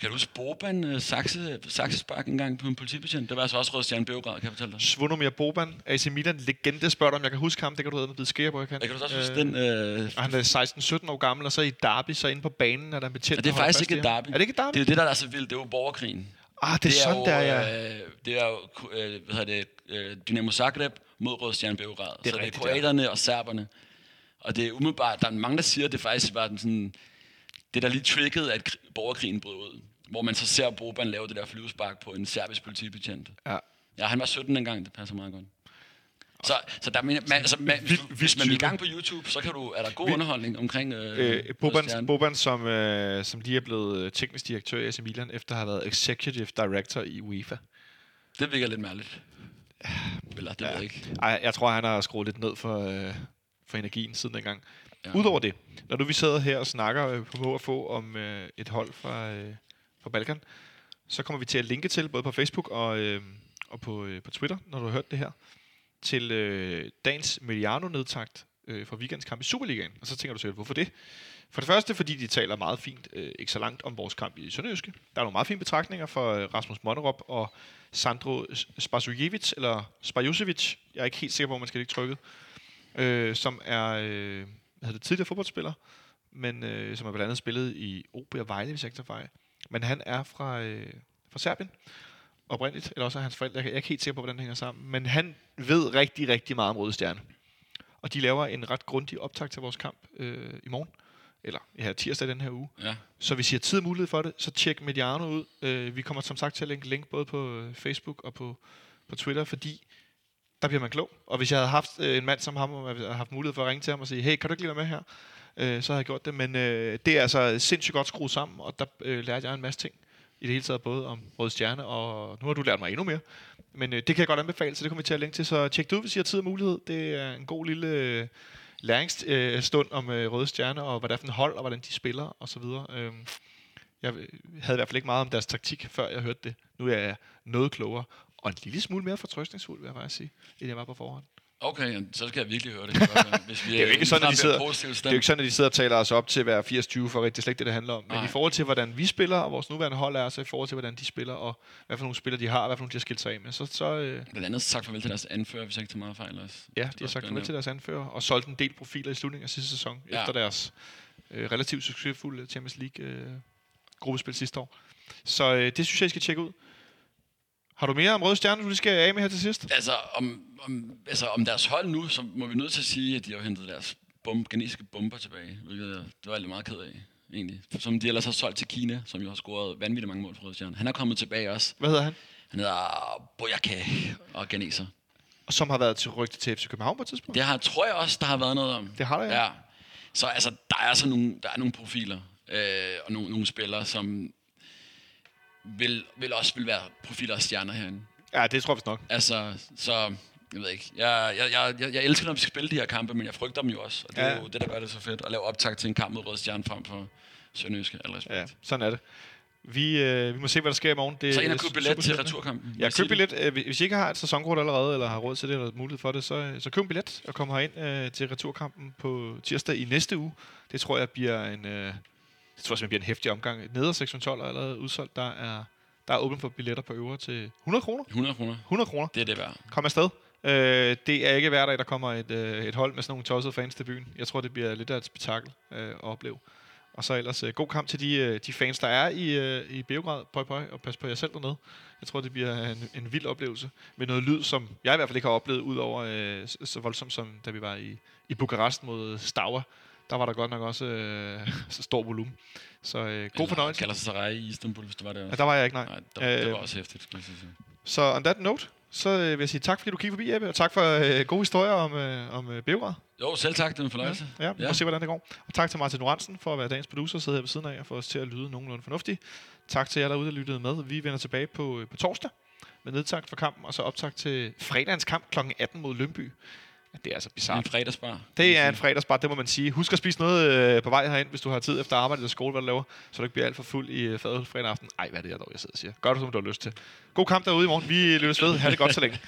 Kan du huske Boban uh, Saxe, Saxespark engang på en politibetjent? Det var altså også Røde Stjerne Beograd, kan jeg fortælle dig. Svonomir Boban, AC Milan, legende, spørger dig, om jeg kan huske ham. Det kan du hedde, skære på, jeg kan. Jeg kan du også huske øh, den... Øh... Han er 16-17 år gammel, og så i Derby, så inde på banen, er der en betjent. Ja, det er faktisk ikke et Derby. Er det ikke Derby? Det er det, der er så vildt. Det er jo borgerkrigen. Ah, det er, det er sådan, jo, der, ja. Øh, det er jo, øh, hvad hedder det, øh, Dynamo Zagreb mod Røde Stjerne Beograd. Det er så rigtigt, det er kroaterne ja. og serberne. Og det er umiddelbart, der er mange, der siger, at det faktisk var den sådan, det der lige triggede, at borgerkrigen brød ud. Hvor man så ser Boban lave det der flyvespark på en serbisk politibetjent. Ja. Ja, han var 17 dengang, det passer meget godt. Så, så der, man, altså, man, hvis, hvis man er i gang på YouTube, så kan du, er der god underholdning omkring øh, øh, Boban, Boban som, øh, som lige er blevet øh, teknisk direktør i AC Milan, efter at have været executive director i UEFA. Det virker lidt mærkeligt. eller det ja. ved jeg ikke. Ej, jeg tror, han har skruet lidt ned for, øh, for energien siden dengang. Ja. Udover det, når du vi sidder her og snakker øh, på må at få om øh, et hold fra, øh, fra Balkan, så kommer vi til at linke til, både på Facebook og, øh, og på, øh, på Twitter, når du har hørt det her, til øh, dagens Miliano-nedtagt øh, fra weekends kamp i Superligaen. Og så tænker du selv, hvorfor det? For det første, fordi de taler meget fint, øh, ikke så langt om vores kamp i Sønderjyske. Der er nogle meget fine betragtninger fra øh, Rasmus Monderop og Sandro Spasujevic, eller Spajusevic, jeg er ikke helt sikker på, hvor man skal ligge trykket, øh, som er øh, hvad hedder det, tidligere fodboldspiller, men øh, som har blandt andet spillet i OB og Vejle, hvis jeg ikke tager fejl. Men han er fra, øh, fra Serbien oprindeligt, eller også er hans forældre. Jeg er ikke helt sikker på, hvordan det hænger sammen. Men han ved rigtig, rigtig meget om Røde Stjerne. Og de laver en ret grundig optag til vores kamp øh, i morgen. Eller ja, tirsdag den her uge. Ja. Så hvis I har tid og mulighed for det, så tjek Mediano ud. Øh, vi kommer som sagt til at linke link både på øh, Facebook og på, på Twitter, fordi der bliver man klog. Og hvis jeg havde haft øh, en mand som ham, og jeg havde haft mulighed for at ringe til ham og sige, hey, kan du ikke lige være med her? Øh, så havde jeg gjort det. Men øh, det er altså sindssygt godt skruet sammen, og der øh, lærte jeg en masse ting. I det hele taget både om Røde Stjerne, og nu har du lært mig endnu mere. Men øh, det kan jeg godt anbefale, så det kommer vi til at længe til. Så tjek det ud, hvis I har tid og mulighed. Det er en god lille øh, læringsstund øh, om øh, Røde Stjerne, og hvad der er for en hold, og hvordan de spiller, og så videre. Øhm, øh, jeg havde i hvert fald ikke meget om deres taktik, før jeg hørte det. Nu er jeg noget klogere, og en lille smule mere fortrøstningsfuld, vil jeg faktisk sige, end jeg var på forhånd. Okay, så skal jeg virkelig høre det. Hvis vi Det er jo ikke sådan, at de sidder- Det er jo ikke sådan, at de sidder og taler os op til at være 80-20, for rigtig slet det, det handler om. Men Nej. i forhold til, hvordan vi spiller, og vores nuværende hold er, så i forhold til, hvordan de spiller, og hvad for nogle spillere de har, og hvad for nogle de har skilt sig af med, så, så øh, Blandt andet sagt farvel til deres anfører, hvis jeg ikke tager meget fejl også. ja, de har sagt farvel til deres anfører, og solgt en del profiler i slutningen af sidste sæson, ja. efter deres øh, relativt succesfulde Champions League øh, gruppespil sidste år. Så øh, det synes jeg, I skal tjekke ud. Har du mere om Røde Stjerne, du lige skal af med her til sidst? Altså om, om, altså, om deres hold nu, så må vi nødt til at sige, at de har hentet deres bomb, genetiske bomber tilbage, hvilket jeg, det var jeg meget ked af, egentlig. Som de ellers har solgt til Kina, som jo har scoret vanvittigt mange mål for Røde Stjerne. Han er kommet tilbage også. Hvad hedder han? Han hedder Boyaka og Ganeser. Og som har været til rygte til FC København på et tidspunkt? Det har, tror jeg også, der har været noget om. Det har der, ja. Ja. Så altså, der er altså nogle, der er nogle profiler, øh, og nogle, nogle spillere, som vil, vil også vil være profiler og stjerner herinde. Ja, det tror jeg nok. Altså, så jeg ved ikke. Jeg, jeg, jeg, jeg, jeg elsker, når vi skal spille de her kampe, men jeg frygter dem jo også. Og det er Ja. jo det, der gør det så fedt. At lave optag til en kamp mod Røde Stjerne frem for Sønderjyske. Al respekt. Ja, sådan er det. Vi, øh, vi må se, hvad der sker i morgen. Det Så ind er og køb billet til returkampen. Ja, køb billet. Øh, Hvis I ikke har et sæsonkort allerede, eller har råd til det, eller mulighed for det, så, så køb en billet og kom herind øh, til returkampen på tirsdag i næste uge. Det tror jeg bliver en, øh, det tror jeg bliver en hæftig omgang. Neder 612 er allerede udsolgt. Der er, der er åbent for billetter på øvre til 100 kroner. 100 kroner. 100 kroner. Det er det værd. Kom afsted. Øh, det er ikke hver dag, der kommer et, øh, et hold med sådan nogle tossede fans til byen. Jeg tror, det bliver lidt af et spektakel øh, at opleve. Og så ellers øh, god kamp til de, øh, de fans, der er i, øh, i Beograd. Pøj, pøj, og pas på jer selv dernede. Jeg tror, det bliver en, en vild oplevelse. Med noget lyd, som jeg i hvert fald ikke har oplevet, udover øh, så- så voldsomt som da vi var i, i Bukarest mod Stauer. Der var der godt nok også øh, stor volumen. Så øh, god fornøjelse. Sig Sarai i Istanbul, hvis du var der Ja, der var jeg ikke, nej. Nej, der, det Øh, var også hæftigt, skal jeg sige. Så on that note, så øh, vil jeg sige tak, fordi du kiggede forbi, Ebbe, og tak for øh, gode historier om, øh, om øh, Beograd. Jo, selv tak, det er en fornøjelse. Ja, ja. må se, hvordan det går. Og tak til Martin Lorentzen for at være dagens producer sidde her ved siden af og få os til at lyde nogenlunde fornuftigt. Tak til jer derude, der lyttede med. Vi vender tilbage på, øh, på torsdag med nedtakt for kampen, og så optakt til fredagens kamp kl. 18 mod Lønby. Det er altså Det er bizarrt. en fredagsbar. Det er en fredagsbar, det må man sige. Husk at spise noget øh, på vej herind, hvis du har tid efter arbejde eller skole, hvad du laver, så du ikke bliver alt for fuld i øh, fadet fredag aften. Ej, hvad er det, jeg dog, jeg sidder og siger. Gør det, som du har lyst til. God kamp derude i morgen. Vi løbes ved. Ha' det godt så længe.